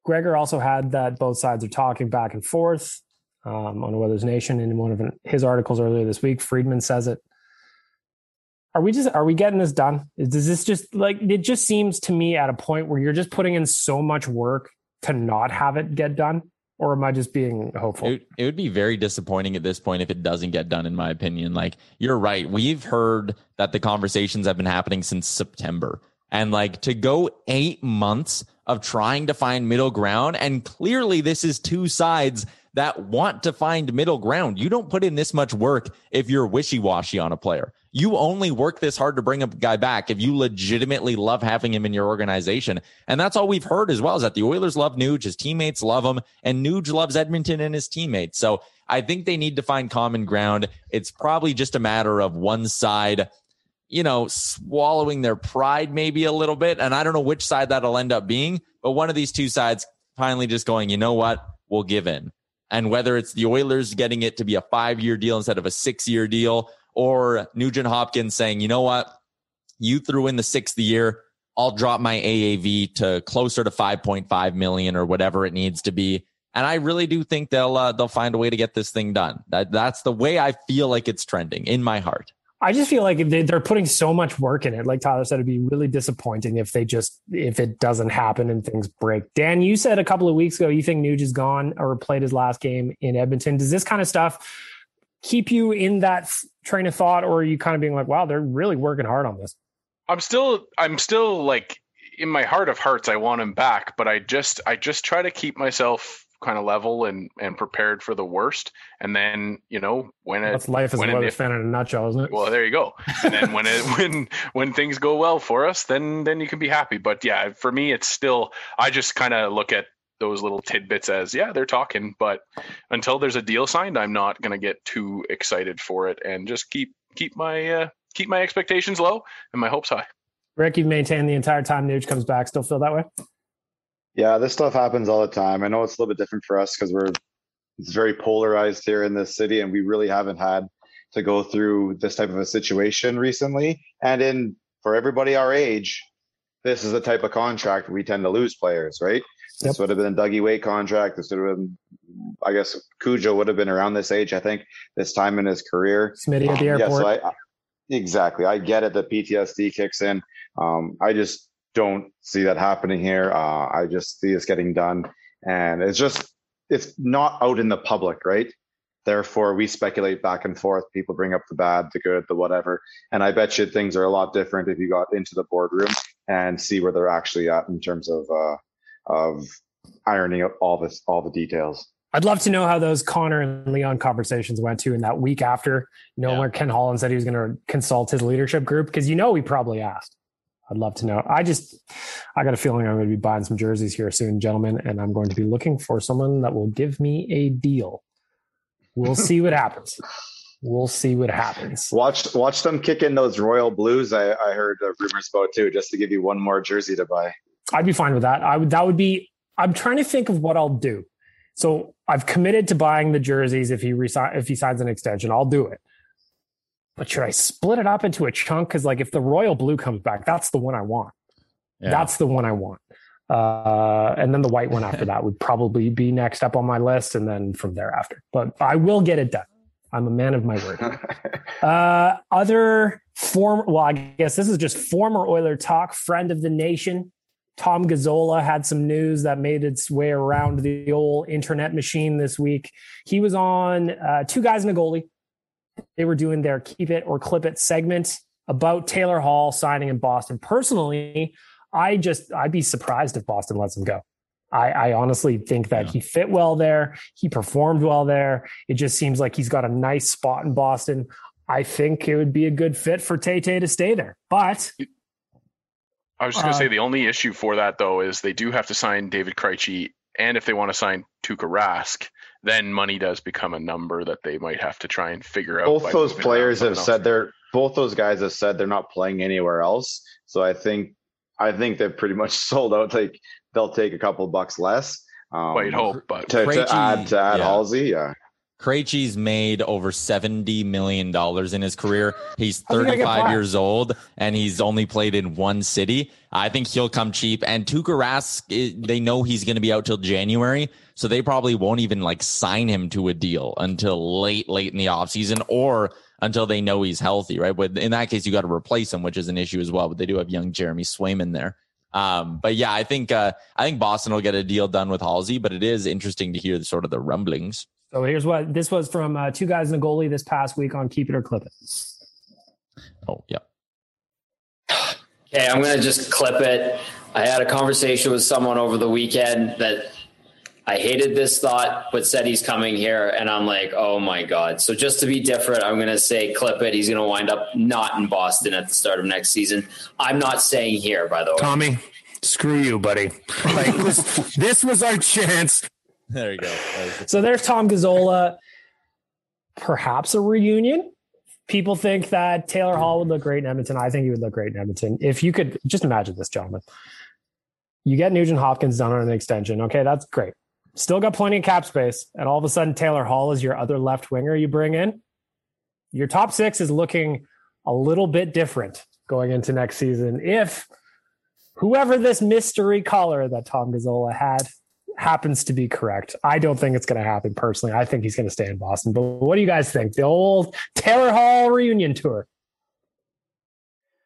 Gregor also had that both sides are talking back and forth um, on Oilers Nation in one of his articles earlier this week. Friedman says it. Are we just are we getting this done? Does this just like it just seems to me at a point where you're just putting in so much work to not have it get done? Or am I just being hopeful? It, it would be very disappointing at this point if it doesn't get done, in my opinion. Like, you're right. We've heard that the conversations have been happening since September. And like to go eight months of trying to find middle ground. And clearly, this is two sides that want to find middle ground. You don't put in this much work if you're wishy washy on a player. You only work this hard to bring a guy back if you legitimately love having him in your organization. And that's all we've heard as well is that the Oilers love Nuge, his teammates love him, and Nuge loves Edmonton and his teammates. So I think they need to find common ground. It's probably just a matter of one side you know, swallowing their pride maybe a little bit. And I don't know which side that'll end up being, but one of these two sides finally just going, you know what? We'll give in. And whether it's the Oilers getting it to be a five year deal instead of a six year deal, or Nugent Hopkins saying, you know what? You threw in the sixth year. I'll drop my AAV to closer to 5.5 million or whatever it needs to be. And I really do think they'll uh, they'll find a way to get this thing done. That that's the way I feel like it's trending in my heart. I just feel like they're putting so much work in it. Like Tyler said, it'd be really disappointing if they just if it doesn't happen and things break. Dan, you said a couple of weeks ago you think Nuge is gone or played his last game in Edmonton. Does this kind of stuff keep you in that train of thought, or are you kind of being like, "Wow, they're really working hard on this"? I'm still, I'm still like in my heart of hearts, I want him back, but I just, I just try to keep myself kind of level and and prepared for the worst. And then you know when it, that's life as when a Oilers fan in a nutshell, isn't it? Well, there you go. And then when it when when things go well for us, then then you can be happy. But yeah, for me, it's still I just kind of look at those little tidbits as yeah they're talking but until there's a deal signed i'm not going to get too excited for it and just keep keep my uh, keep my expectations low and my hopes high rick you've maintained the entire time Nuge comes back still feel that way yeah, this stuff happens all the time. I know it's a little bit different for us because we're it's very polarized here in this city, and we really haven't had to go through this type of a situation recently. And in for everybody our age, this is the type of contract we tend to lose players, right? Yep. This would have been a Dougie Weight contract. This would have been, I guess, Cujo would have been around this age. I think this time in his career. Smitty at the airport. Um, yeah, so I, exactly. I get it. The PTSD kicks in. Um, I just don't see that happening here. Uh, I just see this getting done, and it's just it's not out in the public, right? Therefore, we speculate back and forth. People bring up the bad, the good, the whatever, and I bet you things are a lot different if you got into the boardroom and see where they're actually at in terms of uh, of ironing out all this all the details. I'd love to know how those Connor and Leon conversations went to in that week after, you know, yeah. where Ken Holland said he was going to consult his leadership group because you know he probably asked. I'd love to know. I just, I got a feeling I'm going to be buying some jerseys here soon, gentlemen, and I'm going to be looking for someone that will give me a deal. We'll see what happens. We'll see what happens. Watch, watch them kick in those royal blues. I, I heard uh, rumors about too, just to give you one more jersey to buy. I'd be fine with that. I would. That would be. I'm trying to think of what I'll do. So I've committed to buying the jerseys if he resign if he signs an extension. I'll do it but should I split it up into a chunk? Because like if the royal blue comes back, that's the one I want. Yeah. That's the one I want. Uh, and then the white one after that would probably be next up on my list, and then from thereafter. But I will get it done. I'm a man of my word. uh, other former, well, I guess this is just former Oiler talk. Friend of the nation, Tom Gazzola had some news that made its way around the old internet machine this week. He was on uh, Two Guys and a Goalie. They were doing their Keep It or Clip It segment about Taylor Hall signing in Boston. Personally, I just, I'd be surprised if Boston lets him go. I, I honestly think that yeah. he fit well there. He performed well there. It just seems like he's got a nice spot in Boston. I think it would be a good fit for Tay Tay to stay there. But I was just going to uh, say the only issue for that though is they do have to sign David Krejci, and if they want to sign Tuukka Rask, then money does become a number that they might have to try and figure out. Both those players have said they're both those guys have said they're not playing anywhere else. So I think I think they're pretty much sold out. Like they'll take a couple bucks less. Um, Wait, hope, but to, to add to add yeah. Halsey, yeah. Krejci's made over $70 million in his career. He's 35 years old and he's only played in one city. I think he'll come cheap. And Tuukka Rask, they know he's going to be out till January. So they probably won't even like sign him to a deal until late, late in the offseason or until they know he's healthy, right? But in that case, you got to replace him, which is an issue as well. But they do have young Jeremy Swayman there. Um, but yeah, I think uh, I think Boston will get a deal done with Halsey, but it is interesting to hear the, sort of the rumblings. So here's what this was from uh, two guys in a goalie this past week on Keep It or Clip It. Oh yeah. Okay, I'm gonna just clip it. I had a conversation with someone over the weekend that I hated this thought, but said he's coming here, and I'm like, oh my god. So just to be different, I'm gonna say clip it. He's gonna wind up not in Boston at the start of next season. I'm not saying here, by the way. Tommy, screw you, buddy. Like this, this was our chance there you go. So there's Tom Gazzola. Perhaps a reunion. People think that Taylor Hall would look great in Edmonton. I think he would look great in Edmonton. If you could just imagine this, gentlemen. You get Nugent Hopkins done on an extension. Okay, that's great. Still got plenty of cap space. And all of a sudden, Taylor Hall is your other left winger you bring in. Your top six is looking a little bit different going into next season. If whoever this mystery caller that Tom Gazzola had happens to be correct. I don't think it's going to happen personally. I think he's going to stay in Boston. But what do you guys think? The old Taylor Hall reunion tour.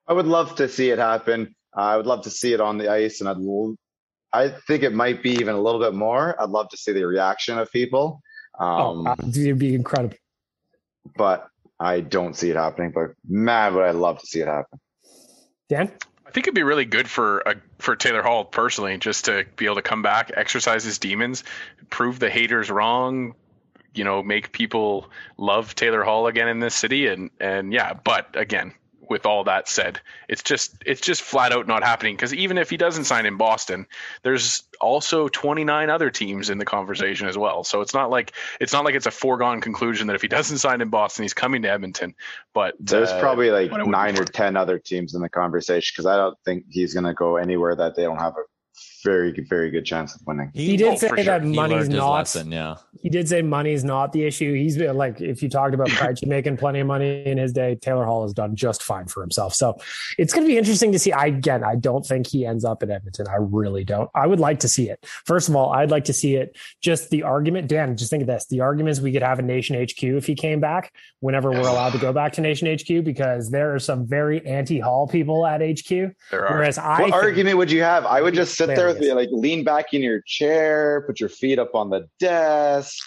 I would love to see it happen. Uh, I would love to see it on the ice, and I'd. I think it might be even a little bit more. I'd love to see the reaction of people. Oh, um, oh, it'd be incredible. But I don't see it happening. But man, would I love to see it happen. Dan think it'd be really good for a, for Taylor Hall personally, just to be able to come back, exercise his demons, prove the haters wrong, you know, make people love Taylor Hall again in this city, and and yeah. But again, with all that said, it's just it's just flat out not happening because even if he doesn't sign in Boston, there's also 29 other teams in the conversation as well. So it's not like it's not like it's a foregone conclusion that if he doesn't sign in Boston, he's coming to Edmonton. But there's uh, probably like nine or 10 other teams in the conversation because I don't think he's going to go anywhere that they don't have a very very good chance of winning. He, he did oh, say that sure. money's not. Lesson, yeah, he did say money's not the issue. He's been like, if you talked about Krejci making plenty of money in his day, Taylor Hall has done just fine for himself. So it's going to be interesting to see. I again, I don't think he ends up in Edmonton. I really don't. I would like to see it. First of all, I'd like to see it. Just the argument, Dan. Just think of this: the arguments we could have in Nation HQ if he came back whenever we're allowed to go back to Nation HQ, because there are some very anti-Hall people at HQ. There are. Whereas I, what argument would you have? I would just sit there like lean back in your chair, put your feet up on the desk,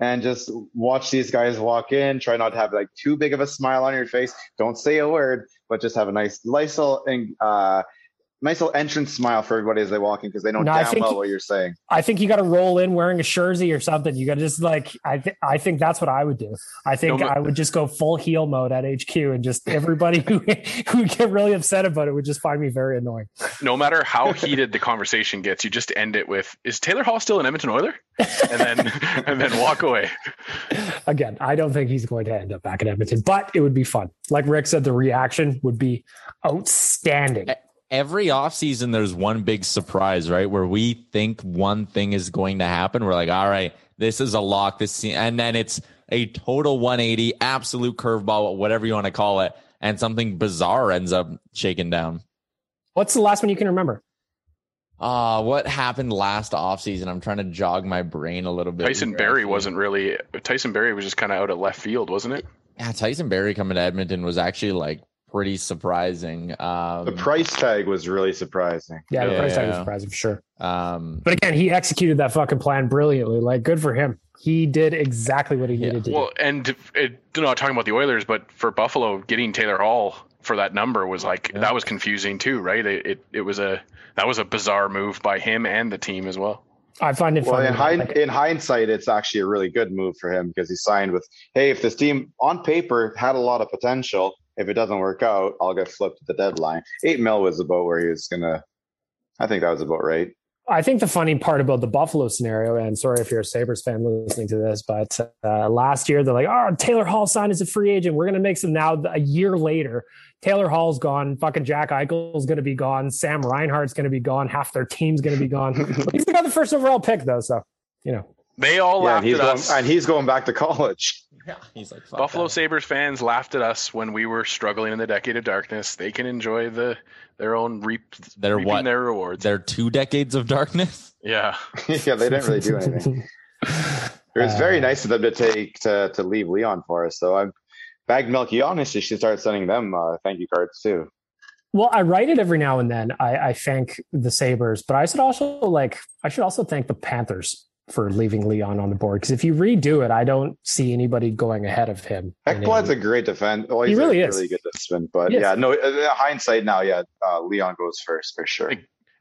and just watch these guys walk in. Try not to have like too big of a smile on your face. Don't say a word, but just have a nice, nice little uh, nice little entrance smile for everybody as they walk in because they know no, damn well what you're saying. I think you got to roll in wearing a jersey or something. You got to just like I th- I think that's what I would do. I think no, I would just go full heel mode at HQ and just everybody who who would get really upset about it would just find me very annoying. No matter how heated the conversation gets, you just end it with "Is Taylor Hall still an Edmonton Oiler?" and then and then walk away. Again, I don't think he's going to end up back in Edmonton, but it would be fun. Like Rick said, the reaction would be outstanding every offseason there's one big surprise, right? Where we think one thing is going to happen. We're like, all right, this is a lock. This and then it's a total 180, absolute curveball, whatever you want to call it, and something bizarre ends up shaking down. What's the last one you can remember? Uh, what happened last offseason? I'm trying to jog my brain a little bit. Tyson Barrie wasn't really Tyson Barrie was just kind of out of left field, wasn't it? Yeah, Tyson Barrie coming to Edmonton was actually like pretty surprising. Um, the price tag was really surprising. Yeah, the Yeah, price tag was surprising for sure. um, But again, he executed that fucking plan brilliantly. Like, good for him. He did exactly what he needed to do. Well, and it, not talking about the Oilers, but for Buffalo, getting Taylor Hall for that number was like that was confusing too, right? It, it it was a that was a bizarre move by him and the team as well. I find it Well, funny. in, hind, like- in hindsight, it's actually a really good move for him because he signed with, hey, if this team on paper had a lot of potential, if it doesn't work out, I'll get flipped at the deadline. Eight mil was about where he was gonna. I think that was about right. I think the funny part about the Buffalo scenario, and sorry if you're a Sabres fan listening to this, but uh, last year they're like, oh, Taylor Hall signed as a free agent. We're going to make some now. A year later, Taylor Hall's gone. Fucking Jack Eichel's going to be gone. Sam Reinhart's going to be gone. Half their team's going to be gone. He's got the first overall pick, though. So, you know. They all Yeah, and laughed he's at going, us. and he's going back to college. yeah, he's like fuck Buffalo that. Sabres fans laughed at us when we were struggling in the decade of darkness. They can enjoy the their own reap They're what? their rewards. They're two decades of darkness. yeah. yeah, they didn't really do anything. It was very nice of them to take to to leave Leon for us. So I'm bagged Milky honestly should start sending them uh, thank you cards too. Well, I write it every now and then. I, I thank the Sabres, but I should also like I should also thank the Panthers for leaving Leon on the board because if you redo it, I don't see anybody going ahead of him. in Ekblad's a great defense. Well, He he's really a is. really good defenseman, but yeah, no. uh, Hindsight now, yeah, uh, Leon goes first for sure.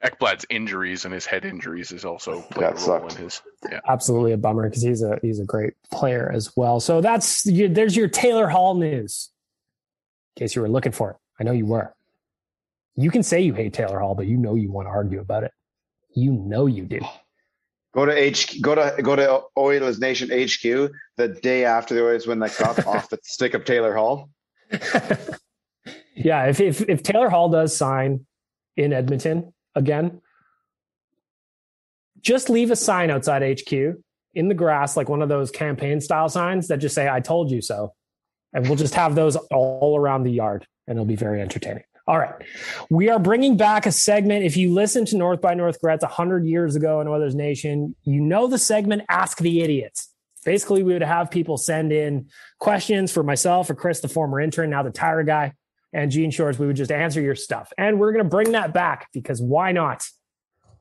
Ekblad's injuries and his head injuries is also played That a role sucked. in his. Yeah. absolutely a bummer because he's a he's a great player as well. So that's you, there's your Taylor Hall news. In case you were looking for it, I know you were. You can say you hate Taylor Hall, but you know you want to argue about it. You know you do. Go to H. Go to go to Oilers Nation HQ the day after the Oilers win the cup off the stick of Taylor Hall. Yeah, if, if if Taylor Hall does sign in Edmonton again, just leave a sign outside HQ in the grass, like one of those campaign style signs that just say "I told you so," and we'll just have those all around the yard, and it'll be very entertaining. All right, we are bringing back a segment. If you listen to North by North Gretz hundred years ago in Oilers Nation, you know the segment "Ask the Idiots." Basically, we would have people send in questions for myself or Chris, the former intern, now the tire guy and Gene Shores, we would just answer your stuff. And we're going to bring that back because why not?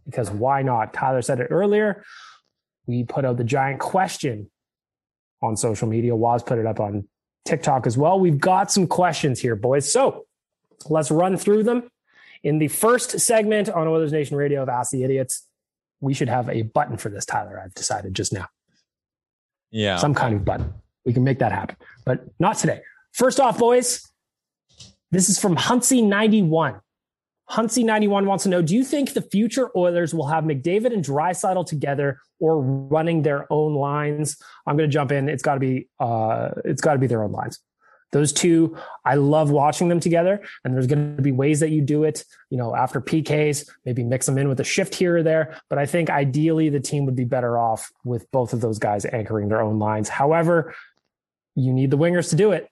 Because why not? Tyler said it earlier. We put out the giant question on social media. Waz put it up on TikTok as well. We've got some questions here, boys. So let's run through them. In the first segment on Oilers Nation Radio of Ask the Idiots, we should have a button for this, Tyler. I've decided just now Yeah. some kind of button. We can make that happen, but not today. First off, boys, this is from Huntsy91. Huntsy91 wants to know Do you think the future Oilers will have McDavid and Draisaitl together or running their own lines? I'm going to jump in. It's got to be, uh, it's got to be their own lines. Those two, I love watching them together. And there's going to be ways that you do it, you know, after PKs, maybe mix them in with a shift here or there. But I think ideally the team would be better off with both of those guys anchoring their own lines. However, you need the wingers to do it.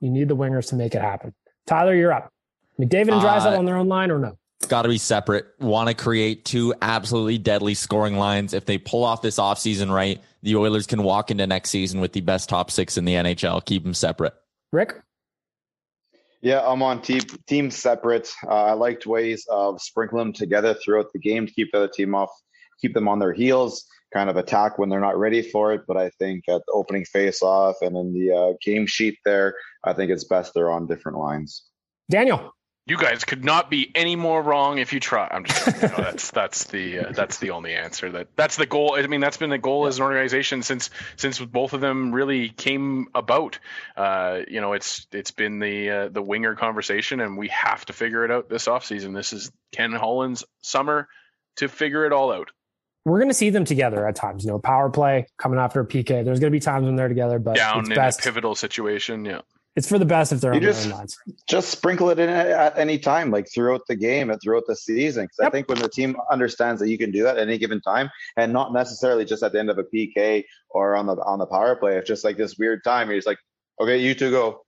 You need the wingers to make it happen. Tyler, you're up. McDavid and Uh, on their own line or no? It's got to be separate. Want to create two absolutely deadly scoring lines. If they pull off this offseason right, the Oilers can walk into next season with the best top six in the NHL. Keep them separate. Rick? Yeah, I'm on team team separate. Uh, I liked ways of sprinkling them together throughout the game to keep the other team off, keep them on their heels, kind of attack when they're not ready for it. But I think at the opening face off and in the uh, game sheet there, I think it's best they're on different lines. Daniel. You guys could not be any more wrong if you try. I'm just you know, that's that's the uh, that's the only answer. That that's the goal. I mean, that's been the goal as an organization since since both of them really came about. Uh, you know, it's it's been the uh, the winger conversation, and we have to figure it out this offseason. This is Ken Holland's summer to figure it all out. We're going to see them together at times. You know, power play coming after a PK. There's going to be times when they're together, but Down it's in best. a pivotal situation, yeah. It's for the best if they're You on their just- own lines. Just sprinkle it in at, at any time, like throughout the game and throughout the season. Because I think when the team understands that you can do that at any given time, and not necessarily just at the end of a PK or on the on the power play, it's just like this weird time. You're just like, okay, you two go.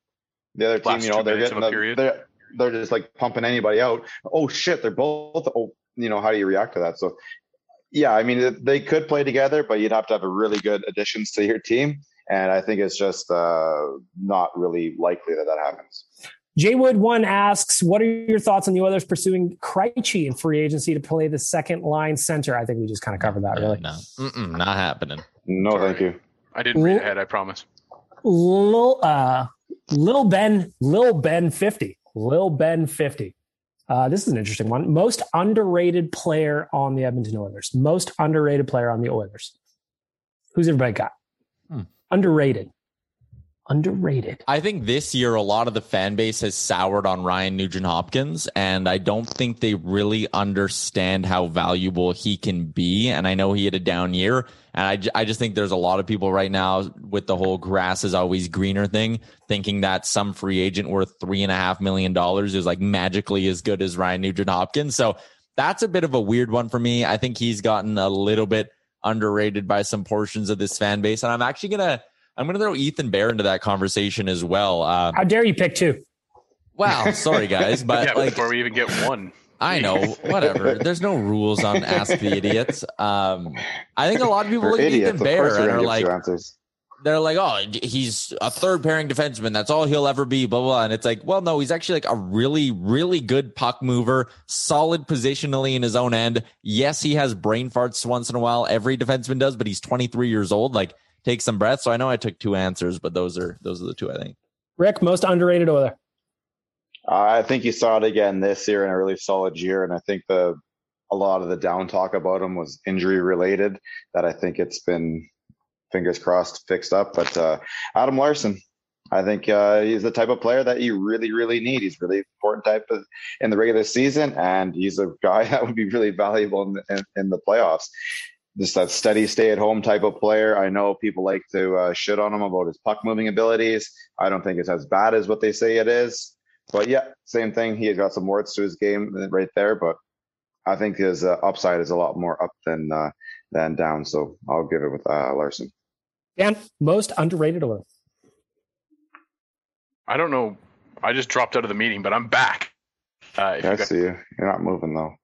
The other team, Last you know, they're getting the, they're they're just like pumping anybody out. Oh shit, they're both. Oh, you know, how do you react to that? So, yeah, I mean, they could play together, but you'd have to have a really good additions to your team. And I think it's just uh, not really likely that that happens. Jay Wood one asks, "What are your thoughts on the Oilers pursuing Krejci in free agency to play the second line center?" I think we just kind of covered that. Really, no, Mm-mm, not happening. No, Sorry. thank you. I didn't read ahead. I promise. Lil, uh, Lil Ben, Lil Ben fifty, Lil Ben fifty. Uh, this is an interesting one. Most underrated player on the Edmonton Oilers. Most underrated player on the Oilers. Who's everybody got? Hmm. Underrated. Underrated. I think this year a lot of the fan base has soured on Ryan Nugent Hopkins, and I don't think they really understand how valuable he can be. And I know he had a down year, and I, just think there's a lot of people right now with the whole grass is always greener thing, thinking that some free agent worth three and a half million dollars is like magically as good as Ryan Nugent Hopkins. So that's a bit of a weird one for me. I think he's gotten a little bit underrated by some portions of this fan base, and I'm actually gonna. I'm going to throw Ethan Bear into that conversation as well. Uh, How dare you pick two? wow, sorry guys, but yeah, like before we even get one. I know, whatever. There's no rules on Ask the Idiots. Um, I think a lot of people For look at idiots, Ethan of course Bear we're and gonna are give like, answers. They're like, oh, he's a third pairing defenseman. That's all he'll ever be. Blah, blah blah. And it's like, well, no, he's actually like a really, really good puck mover, solid positionally in his own end. Yes, he has brain farts once in a while. Every defenseman does, but he's 23 years old. Like, take some breath. So I know I took two answers, but those are those are the two I think. Rick, most underrated Oiler. I think you saw it again this year in a really solid year, and I think the a lot of the down talk about him was injury related. That I think it's been fingers crossed fixed up. But uh, Adam Larsson, I think uh, he's the type of player that you really, really need. He's really important type of in the regular season, and he's a guy that would be really valuable in the, in, in the playoffs. Just that steady, stay at home type of player. I know people like to uh, shit on him about his puck moving abilities. I don't think it's as bad as what they say it is. But yeah, same thing. He has got some warts to his game right there, but I think his uh, upside is a lot more up than uh, than down. So I'll give it with uh, Larsson. Dan, most underrated Oiler. I don't know. I just dropped out of the meeting, but I'm back. Uh, if Yeah, I you guys, see you. You're not moving though.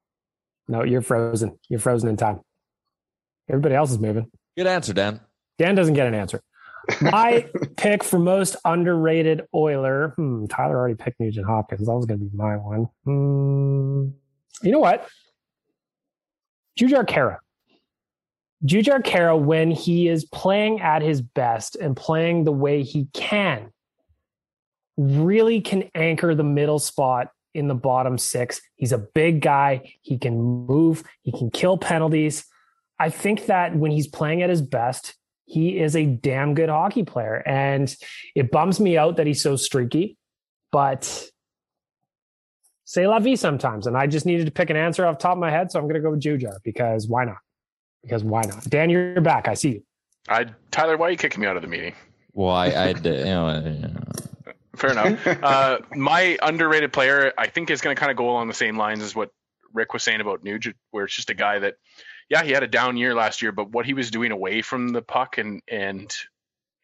No, you're frozen. You're frozen in time. Everybody else is moving. Good answer, Dan. Dan doesn't get an answer. My pick for most underrated Oiler. Hmm, Tyler already picked Nugent Hopkins. That was going to be my one. Hmm, you know what? Jujhar Khaira. Jujhar Khaira, when he is playing at his best and playing the way he can, really can anchor the middle spot in the bottom six. He's a big guy. He can move. He can kill penalties. I think that when he's playing at his best, he is a damn good hockey player. And it bums me out that he's so streaky, but say la vie sometimes. And I just needed to pick an answer off top of my head. So I'm going to go with Jujhar because why not? Because why not? Dan, you're back. I see you. I Tyler, why are you kicking me out of the meeting? Well, I, I you know, uh, Fair enough. uh, my underrated player, I think, is going to kind of go along the same lines as what Rick was saying about Nugent, where it's just a guy that, yeah, he had a down year last year, but what he was doing away from the puck and and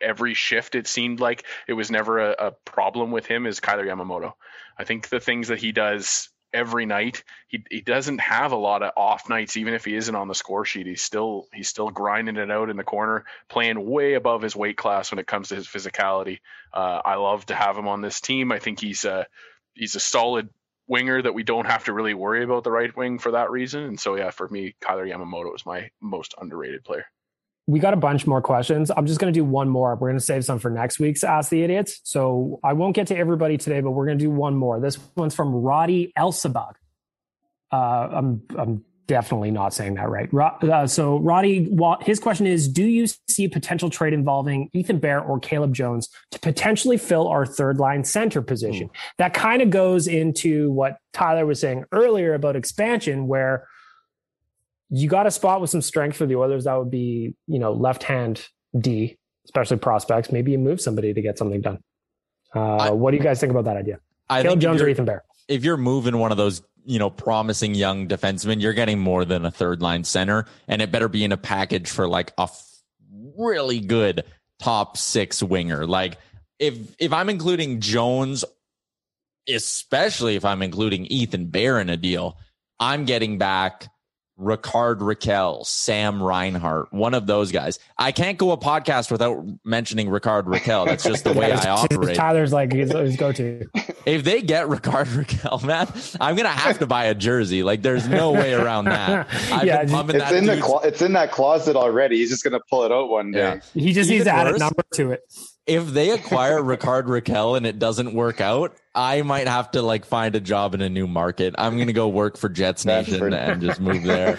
every shift, it seemed like it was never a, a problem with him. Is Kailer Yamamoto? I think the things that he does every night, he he doesn't have a lot of off nights, even if he isn't on the score sheet. He's still he's still grinding it out in the corner, playing way above his weight class when it comes to his physicality. Uh, I love to have him on this team. I think he's a he's a solid winger that we don't have to really worry about the right wing for that reason. And so yeah, for me, Kailer Yamamoto is my most underrated player. We got a bunch more questions. I'm just going to do one more. We're going to save some for next week's Ask the Idiots. So I won't get to everybody today, but we're going to do one more. This one's from Roddy Elsabag. Uh, I'm, I'm definitely not saying that right. Uh, so Roddy, his question is, do you see potential trade involving Ethan Bear or Caleb Jones to potentially fill our third line center position? That kind of goes into what Tyler was saying earlier about expansion, where you got a spot with some strength for the Oilers. That would be, you know, left hand D, especially prospects. Maybe you move somebody to get something done. Uh, what do you guys think about that idea? I Caleb Jones or Ethan Bear? if you're moving one of those, you know, promising young defensemen, you're getting more than a third line center, and it better be in a package for like a f- really good top six winger. Like if if I'm including Jones, especially if I'm including Ethan Bear in a deal, I'm getting back Rickard Rakell, Sam Reinhart, one of those guys. I can't go a podcast without mentioning Rickard Rakell. That's just the way I operate. Tyler's like his, his go to. if they get Rickard Rakell, man, I'm gonna have to buy a jersey. Like, there's no way around that. I've Yeah, been It's that in the clo- it's in that closet already. He's just gonna pull it out one day. Yeah. He just Even needs to add a number to it. If they acquire Rickard Rakell and it doesn't work out, I might have to like find a job in a new market. I'm gonna go work for Jets Nation Bedford. and just move there.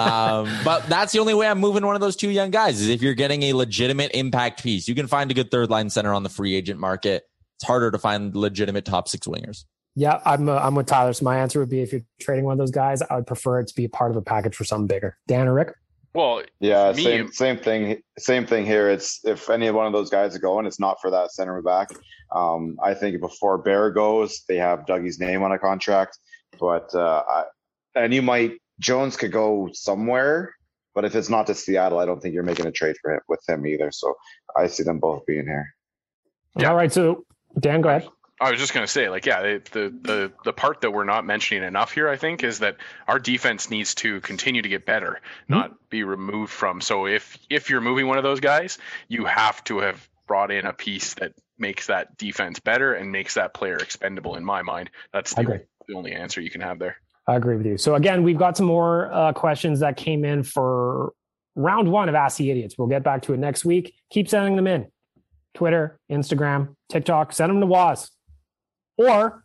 um, but that's the only way I'm moving one of those two young guys is if you're getting a legitimate impact piece. You can find a good third line center on the free agent market. It's harder to find legitimate top six wingers. Yeah, I'm uh, I'm with Tyler. So my answer would be if you're trading one of those guys, I would prefer it to be a part of a package for something bigger. Dan or Rick? Well, Yeah, Me- same same thing. Same thing here. It's if any one of those guys are going, it's not for that center back. Um, I think before Bear goes, they have Dougie's name on a contract, but uh, I, and you might Jones could go somewhere, but if it's not to Seattle, I don't think you're making a trade for him with him either. So I see them both being here. Yeah. All right, so Dan, go ahead. I was just gonna say, like, yeah, the, the the the part that we're not mentioning enough here, I think, is that our defense needs to continue to get better, not be removed from. So if if you're moving one of those guys, you have to have brought in a piece that makes that defense better and makes that player expendable. In my mind, that's the, the only answer you can have there. I agree with you. So again, we've got some more uh, questions that came in for round one of Ask the Idiots. We'll get back to it next week. Keep sending them in. Twitter, Instagram, TikTok. Send them to Waz. Or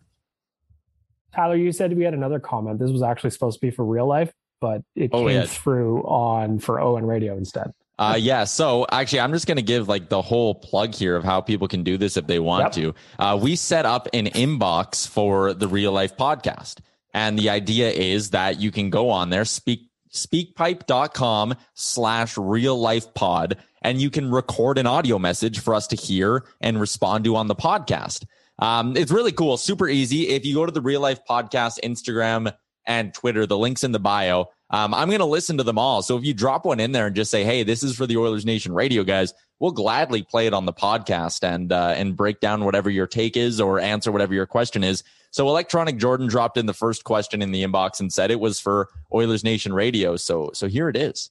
Tyler, you said we had another comment. This was actually supposed to be for real life, but it Oh, came yeah. through on for ON Radio instead. Uh, yeah. So actually, I'm just going to give like the whole plug here of how people can do this if they want to. Uh, we set up an inbox for the real life podcast. And the idea is that you can go on there, speak, speakpipe.com slash real life pod, and you can record an audio message for us to hear and respond to on the podcast. Um, it's really cool. Super easy. If you go to the real life podcast, Instagram and Twitter, the links in the bio. Um, I'm going to listen to them all. So if you drop one in there and just say, "Hey, this is for the Oilers Nation Radio guys," we'll gladly play it on the podcast and uh, and break down whatever your take is or answer whatever your question is. So Electronic Jordan dropped in the first question in the inbox and said it was for Oilers Nation Radio. So so here it is.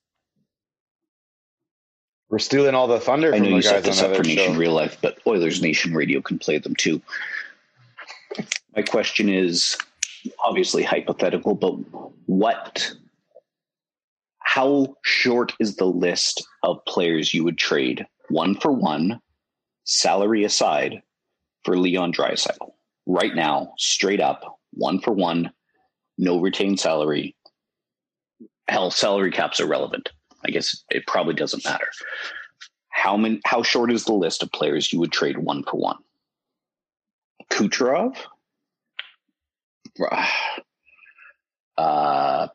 We're stealing all the thunder I know you set this up for Nation show. Real Life, but Oilers Nation Radio can play them too. My question is obviously hypothetical, but what, how short is the list of players you would trade one for one, salary aside, for Leon Draisaitl? Right now, straight up, one for one, no retained salary. Hell, salary caps are relevant. I guess it probably doesn't matter. How many? How short is the list of players you would trade one for one? Kucherov, uh,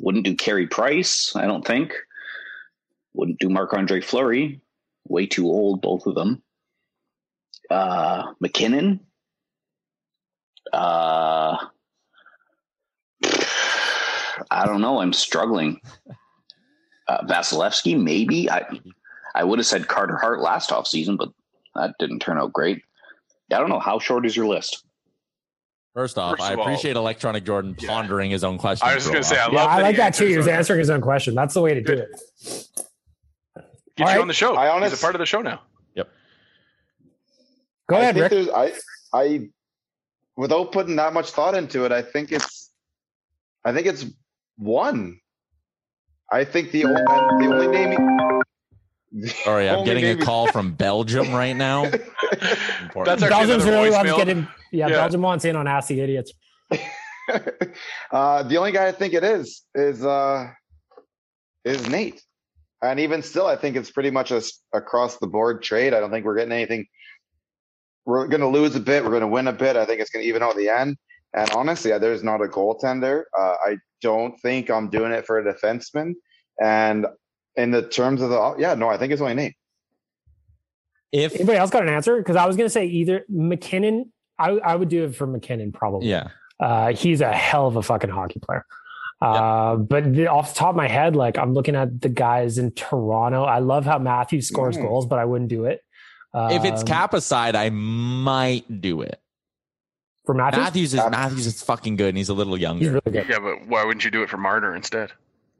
wouldn't do Carey Price. I don't think. Wouldn't do Marc Andre Fleury. Way too old, both of them. Uh, MacKinnon. Uh, I don't know. I'm struggling. Uh, Vasilevskiy, maybe. I I would have said Carter Hart last off season, but that didn't turn out great. I don't know. How short is your list? First off, First I of all- appreciate Electronic Jordan pondering his own question. I was gonna say, while. I Yeah, love I like that too. answers He was answering his own question. That's the way to do it. Get All you right. on the show. I He's honest- a part of the show now. Yep. Go I ahead, think Rick. I, I, without putting that much thought into it, I think it's, I think it's one. I think the only, the only name. the Sorry, I'm getting a call from Belgium right now. That's actually Belgium's really wants to voicemail. get in. Yeah, Yeah. Belgium wants in on assy Idiots. uh, the only guy I think it is is uh, is Nate, and even still, I think it's pretty much a s- across the board trade. I don't think we're getting anything. We're going to lose a bit. We're going to win a bit. I think it's going to even out the end. And honestly, there's not a goaltender. Uh, I don't think I'm doing it for a defenseman. And in the terms of the, yeah, no, I think it's only Nate. If Anybody else got an answer? Because I was going to say either MacKinnon. I, I would do it for MacKinnon probably. yeah, Uh, he's a hell of a fucking hockey player. Uh, but the, off the top of my head, like I'm looking at the guys in Toronto. I love how Matthew scores Mm. goals, but I wouldn't do it. if it's Um, cap aside, I might do it. For Matthews, Matthews is Matthews is fucking good, and he's a little he's younger. really good. Yeah, but why wouldn't you do it for Marner instead?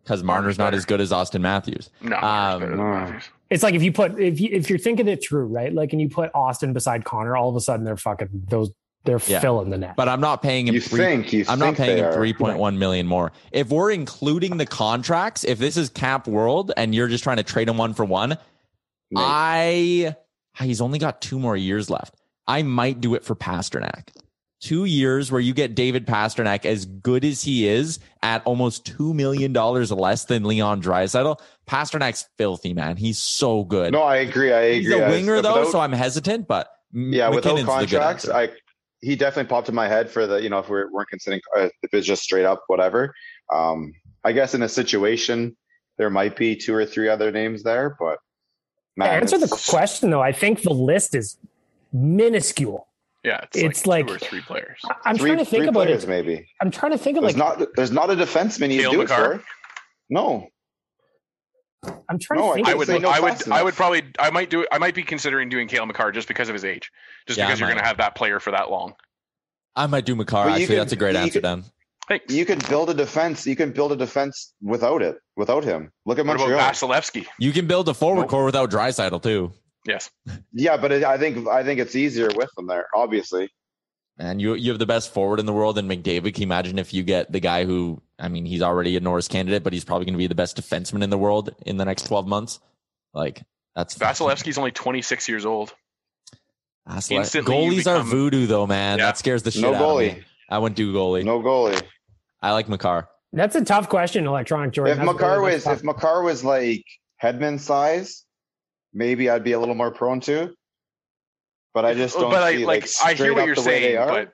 because Marner's not as good as Austin Matthews. No, Um, It's like if you put if you if you're thinking it through, right? Like, and you put Austin beside Connor, all of a sudden they're fucking those they're Yeah. filling the net. But I'm not paying him. You three, think- you I'm think not paying him three point one million more. If we're including the contracts, if this is cap world and you're just trying to trade him one for one, I he's only got two more years left. I might do it for Pastrnak. Two years where you get David Pastrnak as good as he is at almost two million dollars less than Leon Draisaitl. Pastrnak's filthy, man. He's so good. No, I agree. I He's agree. a I- winger though, without- so I'm hesitant. But yeah, without MacKinnon's the good contracts, answer. I he definitely popped in my head for the you know if we weren't considering uh, if it's just straight up whatever. Um, I guess in a situation there might be two or three other names there, but to man, answer the question though, I think the list is minuscule. Yeah, it's, It's like, like- two or three players. I'm three, trying to think three about players it. maybe. I'm trying to think of There's like not there's not a defenseman you Cale do it Makar? for. No, I'm trying No, to think. I I'd no I would, fast I would probably, I might do it. I might be considering doing Cale Makar just because of his age, just Yeah, because you're going to have that player for that long. I might do Makar. Actually, can- that's a great answer, can- Dan. Thanks. you can build a defense. You can build a defense without it, without him. Look at what Montreal. about Vasilevskiy? You can build a forward Nope. core without Draisaitl too. Yes. Yeah, but it, I think I think it's easier with them there. Obviously, And you you have the best forward in the world in McDavid. Can you imagine if you get the guy who I mean he's already a Norris candidate, but he's probably going to be the best defenseman in the world in the next twelve months? Like that's Vasilevskiy's only 26 years old. That's Instantly you goalies are voodoo though, man. Yeah. That scares the shit no out of me. I wouldn't do goalie. no goalie. I like Makar. That's a tough question, Electronic Jordan. if That's Makar was if Makar was like Hedman size, maybe I'd be a little more prone to. But I just oh, don't but I see like, like, I hear straight what up you're the way they saying, are. but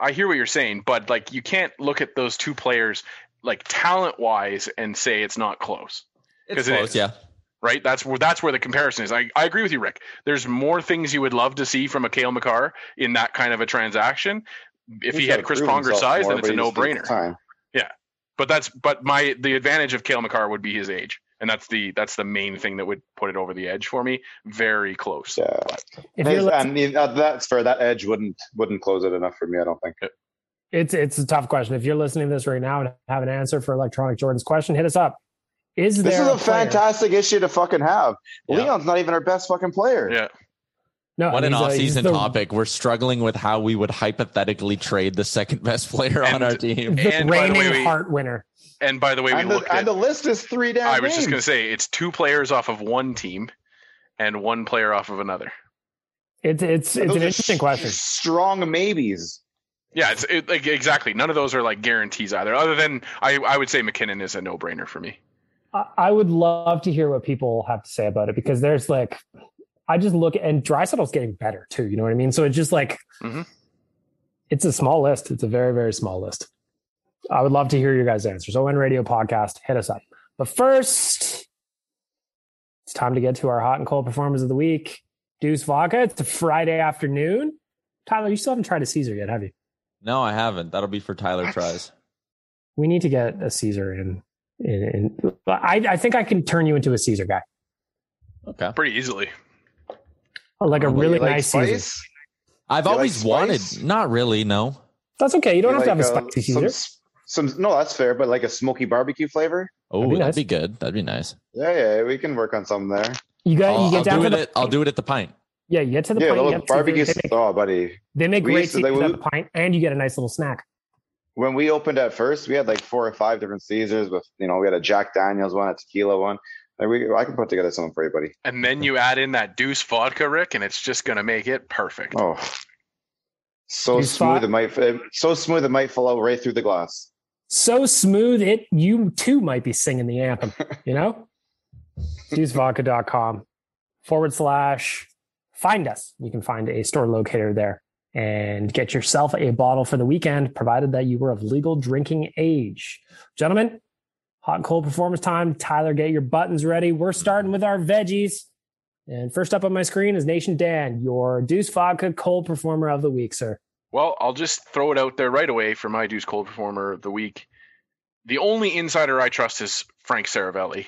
I hear what you're saying, but like you can't look at those two players like talent wise and say it's not close. It's 'Cause it close, is. yeah. Right? That's where that's where the comparison is. I, I agree with you, Rick. There's more things you would love to see from a Cale Makar in that kind of a transaction. If He's he had Chris prove Pronger's size, more, then it's a no brainer. Time. But that's but my the advantage of Cale Makar would be his age. And that's the that's the main thing that would put it over the edge for me. Very close. Yeah, if and uh, that's fair. That edge wouldn't wouldn't close it enough for me. I don't think. it's it's a tough question. If you're listening to this right now and have an answer for Electronic Jordan's question, hit us up. Is This is a player- fantastic issue to fucking have. Yeah. Leon's not even our best fucking player. Yeah. No, What an he's off-season the- topic. We're struggling with how we would hypothetically trade the second best player on our team. The And by the reigning way, we- heart winner. And by the way, we And the, looked and at the list is three damn I was just going to say it's two players off of one team and one player off of another. It's it's And it's an interesting s- question. Strong maybes. Yeah, it's it, like exactly. None of those are like guarantees either. Other than I, I would say MacKinnon is a no-brainer for me. I, I would love to hear what people have to say about it because there's like, I just look and Draisaitl's getting better too. You know what I mean? So it's just like, Mhm. it's a small list. It's a very very small list. I would love to hear your guys' answers. ON Radio Podcast, hit us up. But first, it's time to get to our hot and cold performers of the week. Deuce Vodka. It's a Friday afternoon. Tyler, you still haven't tried a Caesar yet, have you? No, I haven't. That'll be for Tyler tries. We need to get a Caesar in. in, in I, I think I can turn you into a Caesar guy, Okay. Pretty easily. Like a What, really you like nice Caesar. I've You like always wanted. Not really. No. That's okay. You don't You have to have a like, uh, spicy some Caesar. s- Some, no, that's fair, but like a smoky barbecue flavor. Oh, That'd be that'd be good. That'd be nice. Yeah, yeah, we can work on something there. You got I'll, you get I'll down do it. the At, I'll do it at the pint. yeah. You get to the yeah, pint. you little get barbecue. Caesar, They make, Oh, buddy. they make We great used to- Caesars they- at the pint, and you get a nice little snack. When we opened at first, we had like four or five different Caesars with, you know, we had a Jack Daniels one, a tequila one. Like we, I can put together something for you, buddy. And then you add in that Deuce vodka, Rick, and it's just going to make it perfect. Oh, so You smooth thought- it might, uh, so smooth it might fall out right through the glass. So smooth, it you too might be singing the anthem. You know, deucevodka.com forward slash find us. You can find a store locator there and get yourself a bottle for the weekend, provided that you were of legal drinking age. Gentlemen, hot and cold performance time. Tyler, get your buttons ready. We're starting with our veggies. And first up on my screen is Nation Dan, your Deuce Vodka cold performer of the week, sir. Well, I'll just throw it out there right away for my Deuce Cold Performer of the week. The only insider I trust is Frank Seravalli.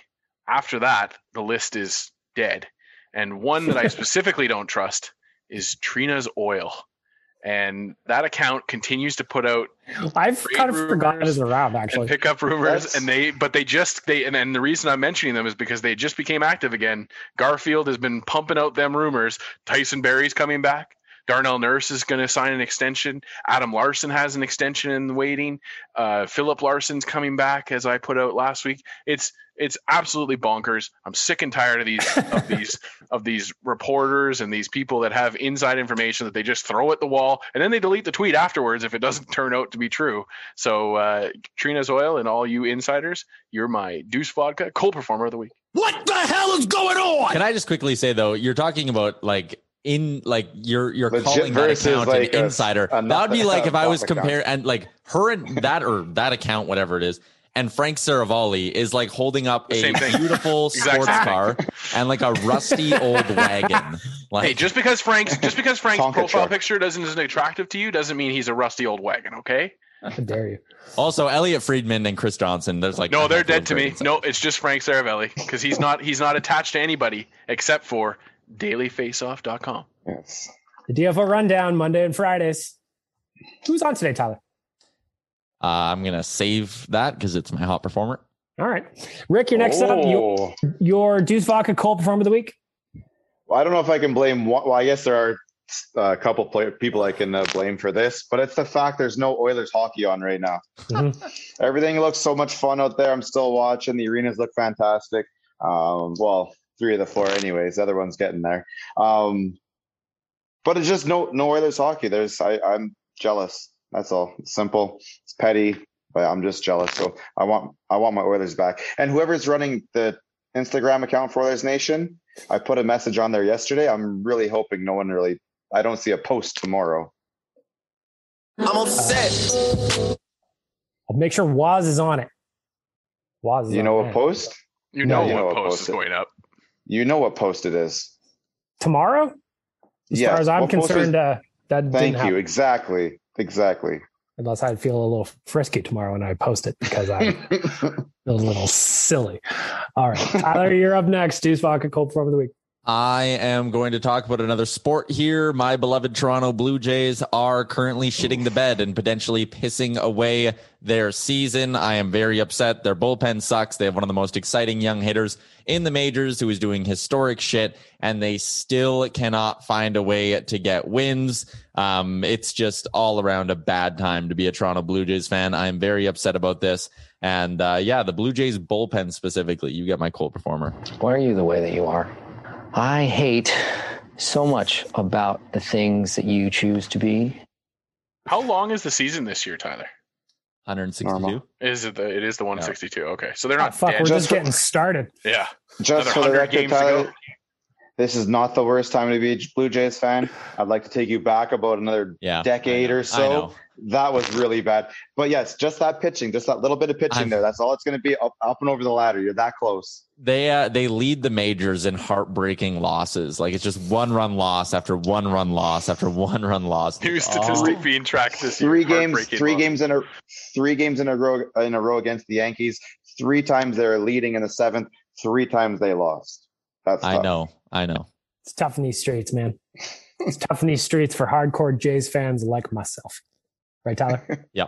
After that, the list is dead. And one that I specifically don't trust is Trina's Oil. And that account continues to put out I've kind of forgotten rumors it's around and actually. pick up rumors That's- and they but they just they and, and the reason i'm mentioning them is because they just became active again. Garfield has been pumping out them rumors. Tyson Barrie's coming back. Darnell nurse is going to sign an extension. Adam Larsson has an extension in waiting. Uh, Philip Larsen's coming back as i put out last week. It's it's absolutely bonkers i'm sick and tired of these of these of these reporters and these people that have inside information that they just throw at the wall and then they delete the tweet afterwards if it doesn't turn out to be true so uh, Trina's Oil and all you insiders, you're my Deuce Vodka cold performer of the week. What the hell is going on? Can I just quickly say though, you're talking about like in like you're you're Legit calling that account like, an a- insider. a that would be like if I was bot account. comparing and like her and that or that account, whatever it is. And Frank Seravalli is like holding up a beautiful Exact sports car and like a rusty old wagon. Like Hey, just because Frank's just because Frank's Tonka profile truck. picture doesn't isn't attractive to you doesn't mean he's a rusty old wagon. Okay? How dare you? also Elliotte Friedman and Chris Johnston. There's like No, they're dead to me. great No, it's just Frank Seravalli because he's not he's not attached to anybody except for dailyfaceoff.com. Yes. The DFO rundown Monday and Fridays. Who's on today, Tyler? Uh, I'm gonna save that because it's my hot performer. All right, Rick, you're next up. Your, Oh. your Deuce Vodka cold performer of the week. Well, I don't know if I can blame. one- Well, I guess there are uh, a couple play, people I can uh, blame for this, but it's the fact there's no Oilers hockey on right now. Mhm. Everything looks so much fun out there. I'm still watching. The arenas look fantastic. Um, well, three of the four, anyways. The other one's getting there. Um, but it's just no no Oilers hockey. There's I, I'm jealous. That's all. It's simple. It's petty, but I'm just jealous. So I want I want my Oilers back. And whoever's running the Instagram account for Oilers Nation, I put a message on there yesterday. I'm really hoping no one really. I don't see a post tomorrow. I'm upset. I'll make sure Waz is on it. Waz is You on know it. what post? You No, know you know what what post post is it- going up. You know what post it is. tomorrow. As Yes. far as I'm What concerned, is- uh, that Thank didn't happen. you. Exactly. Exactly. Unless I'd feel a little frisky tomorrow when I post it because I feel a little silly. All right, Tyler, you're up next. Deuce Vodka cold performer of the week. I am going to talk about another sport here. My beloved Toronto Blue Jays are currently shitting the bed and potentially pissing away their season. I am very upset. Their bullpen sucks. They have one of the most exciting young hitters in the majors who is doing historic shit, and they still cannot find a way to get wins. Um, it's just all around a bad time to be a Toronto Blue Jays fan. I am very upset about this. And uh, yeah, the Blue Jays bullpen specifically, you get my cold performer. Why are you the way that you are? I hate so much about the things that you choose to be. How long is the season this year, Tyler? 162. Is it the it is the 162? Okay. So they're not Fuck, dead. we're just getting started. yeah. Just Another for the 100 record, games to Tyler, go. This is not the worst time to be a Blue Jays fan. I'd like to take you back about another Yeah, decade or so. That was really bad. But yes, just that pitching, just that little bit of pitching I'm- there. That's all it's going to be up, up and over the ladder. You're that close. They uh, they lead the majors in heartbreaking losses. Like it's just one run loss after one run loss after one run loss. New statistic oh. being tracked this year. Three games, three loss. games in a three games in a row in a row against the Yankees. Three times they're leading in the seventh. Three times they lost. That's I tough. know, I know. It's tough in these streets, man. It's tough in these streets for hardcore Jays fans like myself. Right, Tyler? Yeah.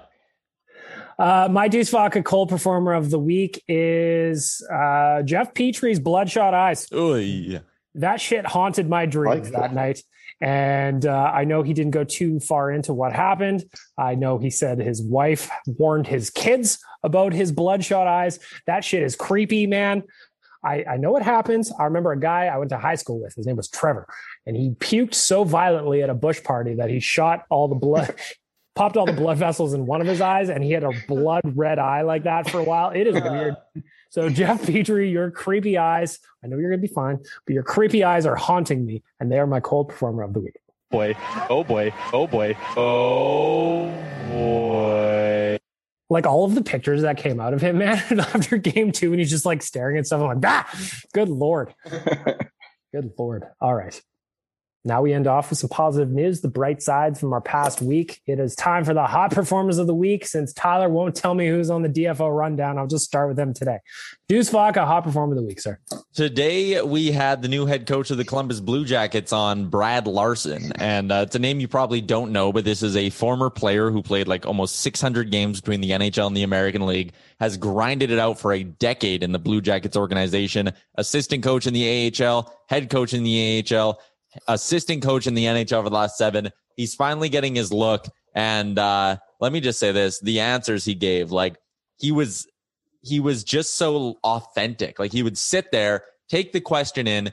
Uh, my Deuce Vodka cold performer of the week is uh, Jeff Petry's Bloodshot Eyes. Oh yeah. That shit haunted my dreams Like that that. night. And uh, I know he didn't go too far into what happened. I know he said his wife warned his kids about his bloodshot eyes. That shit is creepy, man. I, I know what happens. I remember a guy I went to high school with. His name was Trevor, and he puked so violently at a bush party that he shot all the blood, popped all the blood vessels in one of his eyes, and he had a blood red eye like that for a while. It is weird. So Jeff Petry, your creepy eyes. I know you're gonna be fine, but your creepy eyes are haunting me, and they are my cold performer of the week. boy. Oh boy. Oh boy. Oh boy. Like all of the pictures that came out of him, man, after game two, and he's just like staring at stuff. I'm like, ah, good lord, good lord. All right, now we end off with some positive news, the bright sides from our past week. It is time for the hot performers of the week. Since Tyler won't tell me who's on the DFO rundown, I'll just start with them today. Deuce Vodka, hot performer of the week, sir. Today we had the new head coach of the Columbus Blue Jackets on, Brad Larsen, and uh, it's a name you probably don't know, but this is a former player who played like almost 600 games between the NHL and the American League, has grinded it out for a decade in the Blue Jackets organization, assistant coach in the AHL, head coach in the AHL assistant coach in the NHL for the last seven. He's finally getting his look. And uh, let me just say this: the answers he gave, like he was, he was just so authentic. Like he would sit there, take the question in,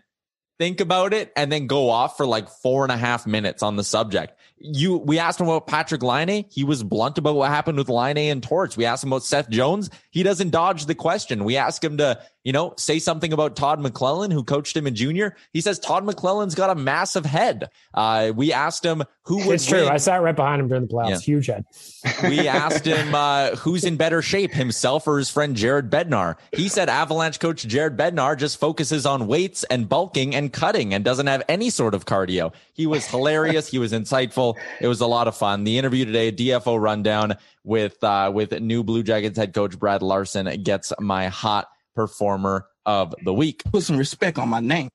think about it, and then go off for like four and a half minutes on the subject you we asked him about Patrik Laine. He was blunt about what happened with Laine and Torts. We asked him about Seth Jones. He doesn't dodge the question. We ask him to, you know, say something about Todd McLellan, who coached him in junior. He says Todd McLellan's got a massive head. Uh, we asked him who would It's true. win. I sat right behind him during the playoffs. Yeah. Huge head. We asked him uh, who's in better shape, himself or his friend Jared Bednar. He said Avalanche coach Jared Bednar just focuses on weights and bulking and cutting and doesn't have any sort of cardio. He was hilarious. he was insightful. It was a lot of fun. The interview today, DFO rundown with uh, with new Blue Jackets head coach Brad Larsen gets my hot performer of the week. Put some respect on my name.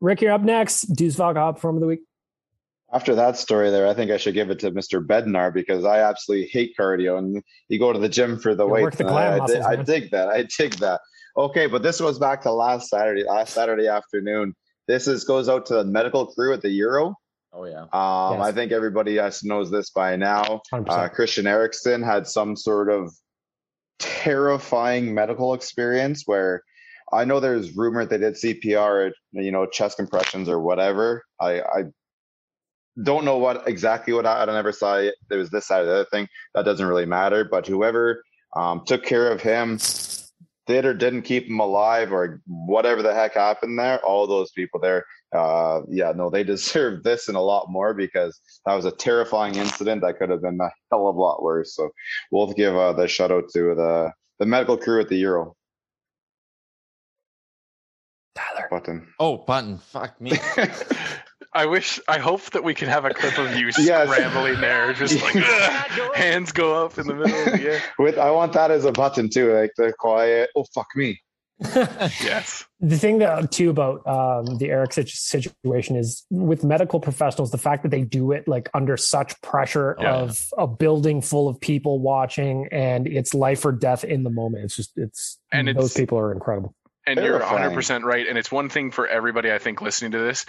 Rick, you're up next. Deuce Vodka, hot performer of the week. After that story there, I think I should give it to Mr. Bednar because I absolutely hate cardio and you go to the gym for the You weights. work the and glam I, I, muscles, dig, I dig that. I dig that. Okay, but this goes back to last Saturday, last Saturday afternoon. This is goes out to the medical crew at the Euro. Oh yeah. Um, Yes. I think everybody else knows this by now. Uh, Christian Eriksen had some sort of terrifying medical experience where I know there's rumor they did CPR, you know, chest compressions or whatever. I, I don't know what exactly what I, I never saw it. There was this side of the other thing. That doesn't really matter. But whoever um, took care of him did or didn't keep him alive or whatever the heck happened there, all those people there, uh, yeah, no, they deserve this and a lot more because that was a terrifying incident that could have been a hell of a lot worse. So we'll give uh, the shout out to the the medical crew at the Euro. Tyler button. Oh, button. Fuck me. I wish, I hope that we can have a clip of you Yes. scrambling there, just like hands go up in the middle of the air. With I want that as a button too, like the quiet. Oh fuck me. Yes. The thing that too about um, the Eric situation is with medical professionals, the fact that they do it like under such pressure Yeah. of a building full of people watching, and it's life or death in the moment. It's just it's And those it's- people are incredible. And you're 100% right. And it's one thing for everybody, I think, listening to this.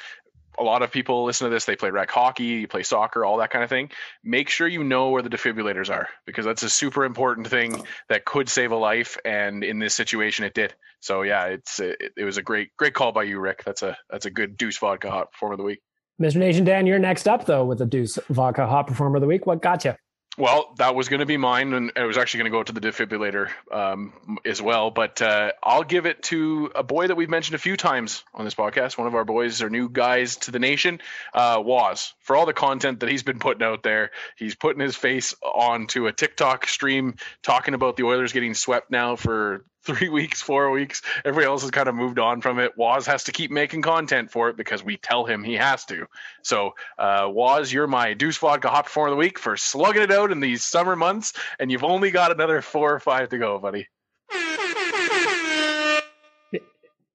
A lot of people listen to this, they play rec hockey, you play soccer, all that kind of thing. Make sure you know where the defibrillators are because that's a super important thing that could save a life. And in this situation, it did. So, yeah, it's it, it was a great, great call by you, Rick. That's a that's a good deuce vodka hot performer of the week. Mr. Nation Dan, you're next up though with the Deuce Vodka Hot Performer of the Week. What got you? Well, that was going to be mine, and I was actually going to go to the defibrillator um, as well. But uh, I'll give it to a boy that we've mentioned a few times on this podcast. One of our boys, our new guys to the nation, uh, Waz. For all the content that he's been putting out there, he's putting his face onto a TikTok stream talking about the Oilers getting swept now for three weeks, four weeks. Everybody else has kind of moved on from it. Waz has to keep making content for it because we tell him he has to. So, uh, Waz, you're my Deuce Vodka Hot Performer of the Week for slugging it out in these summer months, and you've only got another four or five to go, buddy.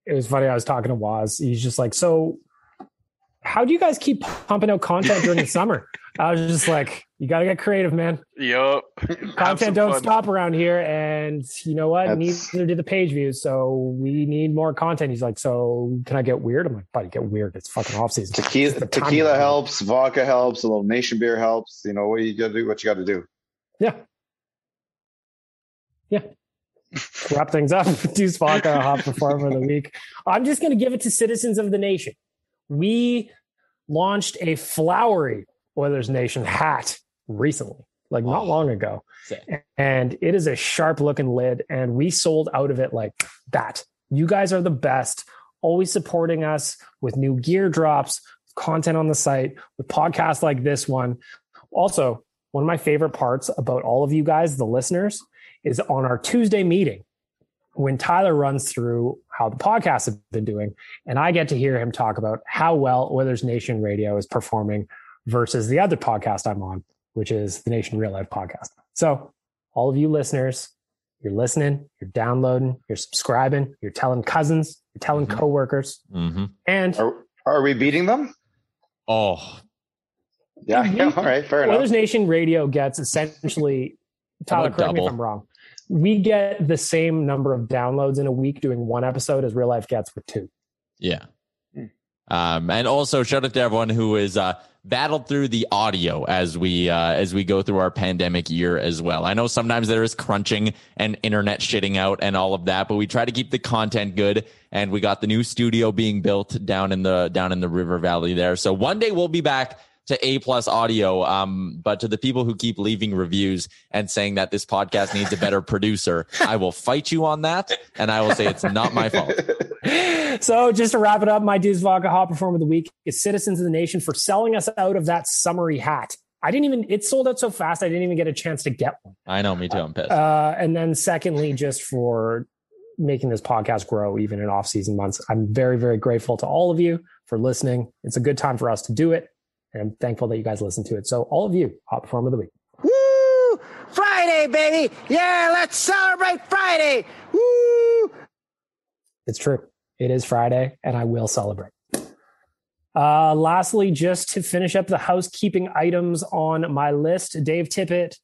It was funny. I was talking to Waz. He's just like, so how do you guys keep pumping out content during the summer? I was just like, you got to get creative, man. Yup. Content don't stop around here. And you know what? That's- Neither do the page views. So we need more content. He's like, so can I get weird? I'm like, buddy, get weird. It's fucking off season. Tequila, It's the time tequila helps, vodka helps, a little nation beer helps. You know what you gotta do, what you gotta do. Yeah. Yeah. Wrap things up. Deuce Vodka, hot performer of the week. I'm just going to give it to citizens of the nation. We launched a flowery Oilers Nation hat recently, like not oh, long ago. And it is a sharp looking lid, and we sold out of it like that. You guys are the best, always supporting us with new gear drops, content on the site, with podcasts like this one. Also, one of my favorite parts about all of you guys, the listeners, is on our Tuesday meeting when Tyler runs through how the podcasts have been doing. And I get to hear him talk about how well Oilers Nation Radio is performing versus the other podcast I'm on, which is the Nation Real Life podcast. So, all of you listeners, you're listening, you're downloading, you're subscribing, you're telling cousins, you're telling Mm-hmm. coworkers, Mm-hmm. and are, are we beating them? Oh, yeah. yeah all right, fair enough. Oilers Nation Radio gets essentially, Tyler, About correct me if double. I'm wrong. We get the same number of downloads in a week doing one episode as Real Life gets with two. Yeah. Um, and also shout out to everyone who is uh, battled through the audio as we uh, as we go through our pandemic year as well. I know sometimes there is crunching and internet shitting out and all of that, but we try to keep the content good. And we got the new studio being built down in the down in the river valley there. So one day we'll be back to A plus audio. Um, but to the people who keep leaving reviews and saying that this podcast needs a better producer, I will fight you on that, and I will say it's not my fault. So just to wrap it up, my Deuce Vodka Hot Performer of the Week is Citizens of the Nation for selling us out of that summery hat. I didn't even, it sold out so fast, I didn't even get a chance to get one. I know, me too. I'm pissed. Uh, and then secondly, just for making this podcast grow even in off season months. I'm very, very grateful to all of you for listening. It's a good time for us to do it. And I'm thankful that you guys listen to it. So all of you, Hot Performer of the Week. Woo! Friday, baby. Yeah, let's celebrate Friday. Woo! It's true. It is Friday, and I will celebrate. Uh, lastly, just to finish up the housekeeping items on my list, Dave Tippett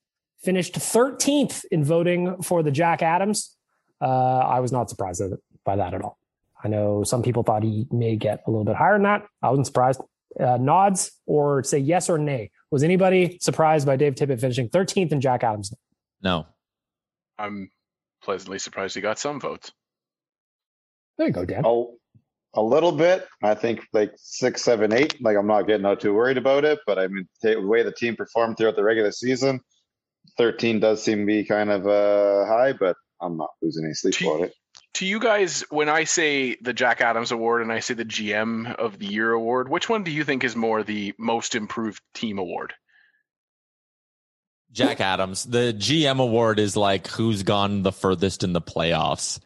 finished 13th in voting for the Jack Adams. Uh, I was not surprised by that at all. I know some people thought he may get a little bit higher than that. I wasn't surprised. Uh, nods or say yes or nay. Was anybody surprised by Dave Tippett finishing 13th in Jack Adams? No. I'm pleasantly surprised he got some votes. There you go, Dan. Oh, a little bit. I think like six, seven, eight. Like I'm not getting out too worried about it, but I mean the way the team performed throughout the regular season, thirteen does seem to be kind of uh, high, but I'm not losing any sleep about it. To you guys, when I say the Jack Adams Award and I say the GM of the Year award, which one do you think is more the most improved team award? Jack Adams. The GM award is like who's gone the furthest in the playoffs.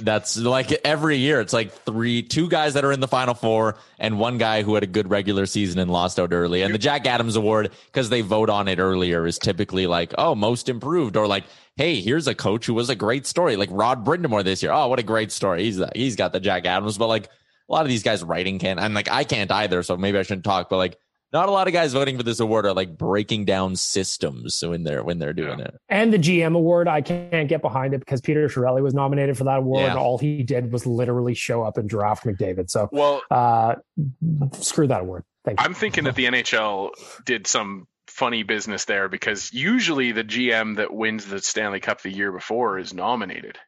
That's like every year. It's like three, two guys that are in the final four, and one guy who had a good regular season and lost out early. And the Jack Adams award, because they vote on it earlier, is typically like, oh, most improved, or like, hey, here's a coach who was a great story, like Rod Brind'Amour this year. Oh, what a great story. He's he's got the Jack Adams, but like a lot of these guys writing can't. I'm like, I can't either, so maybe I shouldn't talk. But like, not a lot of guys voting for this award are like breaking down systems when they're when they're doing it. And the GM award, I can't get behind it because Peter Chiarelli was nominated for that award. Yeah. And all he did was literally show up and draft McDavid. So, Well, uh, screw that award. Thank you. I'm thinking that the NHL did some funny business there because usually the GM that wins the Stanley Cup the year before is nominated.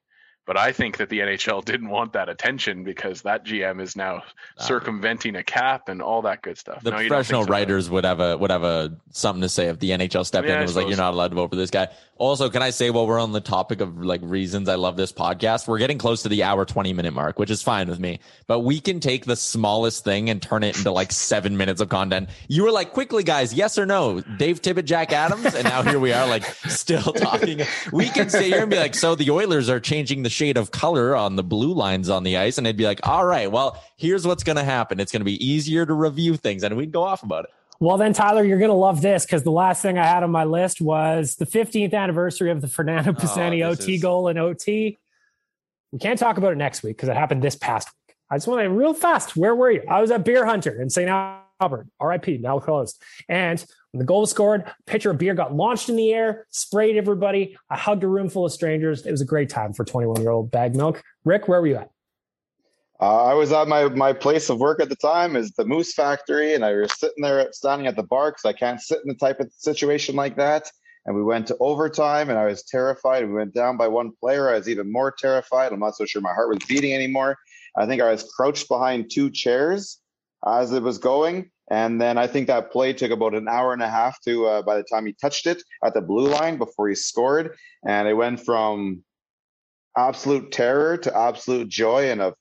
But I think that the NHL didn't want that attention because that GM is now ah. circumventing a cap and all that good stuff. The No, professional so? writers would have a would have a something to say if the NHL stepped in Yeah, I and was like, "You're not allowed to vote for this guy." Also, can I say while we're on the topic of like reasons I love this podcast, we're getting close to the hour twenty minute mark, which is fine with me. But we can take the smallest thing and turn it into like seven minutes of content. You were like, "Quickly, guys, yes or no?" Dave Tippett, Jack Adams, and now here we are, like still talking. We can sit here and be like, "So the Oilers are changing the shade of color on the blue lines on the ice," and it'd be like, "All right, well, here's what's going to happen. It's going to be easier to review things," and we'd go off about it. Well, then, Tyler, you're going to love this because the last thing I had on my list was the 15th anniversary of the Fernando Pisani Oh, OT is- goal in OT. We can't talk about it next week because it happened this past week. I just want to real fast. Where were you? I was at Beer Hunter in St. Albert, RIP, now closed. And the goal was scored, pitcher of beer got launched in the air, sprayed everybody. I hugged a room full of strangers. It was a great time for 21 year old bag milk. Rick, where were you at? Uh, I was at my, my place of work at the time is the Moose Factory, and I was sitting there standing at the bar because I can't sit in the type of situation like that. And we went to overtime, and I was terrified. We went down by one player. I was even more terrified. I'm not so sure my heart was beating anymore. I think I was crouched behind two chairs as it was going. And then I think that play took about an hour and a half to uh, by the time he touched it at the blue line before he scored. And it went from absolute terror to absolute joy in a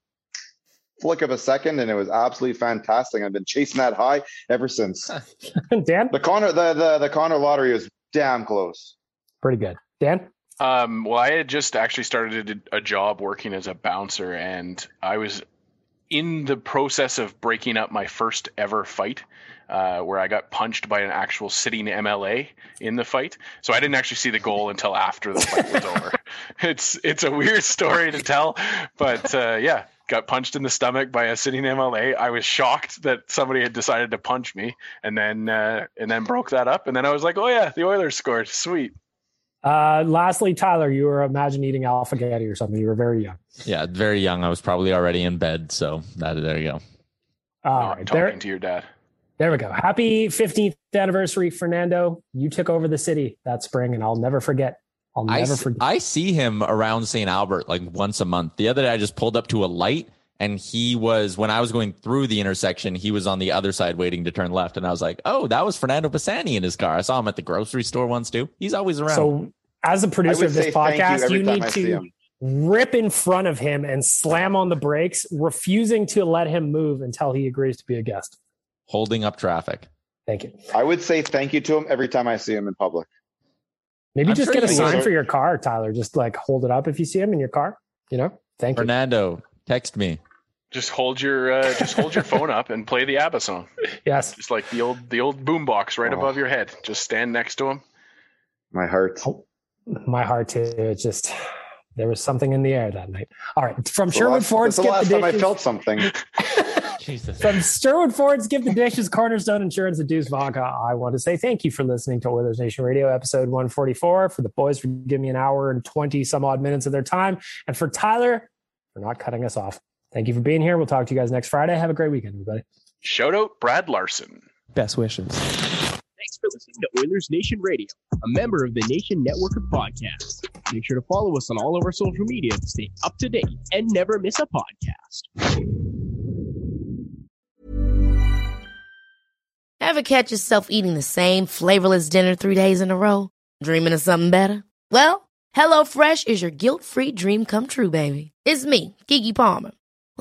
flick of a second, and it was absolutely fantastic. I've been chasing that high ever since. Dan? The Connor the, the the Connor lottery was damn close. Pretty good. Dan? Um, well, I had just actually started a job working as a bouncer, and I was in the process of breaking up my first ever fight. Uh, where I got punched by an actual sitting MLA in the fight, so I didn't actually see the goal until after the fight was over. It's it's a weird story to tell, but uh, yeah, got punched in the stomach by a sitting MLA. I was shocked that somebody had decided to punch me, and then uh, and then broke that up, and then I was like, oh yeah, the Oilers scored, sweet. Uh, lastly, Tyler, you were imagine eating alphagetti or something. You were very young. Yeah, very young. I was probably already in bed, so that there you go. All right, right, talking there, to your dad. there we go. Happy 15th anniversary, Fernando. You took over the city that spring, and I'll never forget. I'll never s- forget. I see him around St. Albert like once a month. The other day, I just pulled up to a light and he was, when I was going through the intersection, he was on the other side waiting to turn left. And I was like, oh, that was Fernando Pisani in his car. I saw him at the grocery store once too. He's always around. So, as a producer of this say thank you podcast, you, need to rip in front of him and slam on the brakes, refusing to let him move until he agrees to be a guest. Holding up traffic. Thank you. I would say thank you to him every time I see him in public. Maybe I'm just sure get a sign for your car, Tyler. Just like hold it up if you see him in your car. You know, thank you. Fernando, text me. Just hold your uh, just hold your phone up and play the ABBA song. Yes. Just like the old the old boombox right Oh. above your head. Just stand next to him. My heart. My heart too. It just there was something in the air that night. All right, from It's Sherwood last- Ford, it's the last the time I felt something. Jesus. From Sherwood Ford, skip the dishes, Cornerstone Insurance, and Deuce Vodka. I want to say thank you for listening to Oilers Nation Radio, episode 144. For the boys for giving me an hour and 20 some odd minutes of their time, and for Tyler for not cutting us off. Thank you for being here. We'll talk to you guys next Friday. Have a great weekend, everybody. Shout out Brad Larsen. Best wishes. Thanks for listening to Oilers Nation Radio, a member of the Nation Network of Podcasts. Make sure to follow us on all of our social media to stay up to date and never miss a podcast. Ever catch yourself eating the same flavorless dinner three days in a row? Dreaming of something better? Well, HelloFresh is your guilt-free dream come true, baby. It's me, Keke Palmer.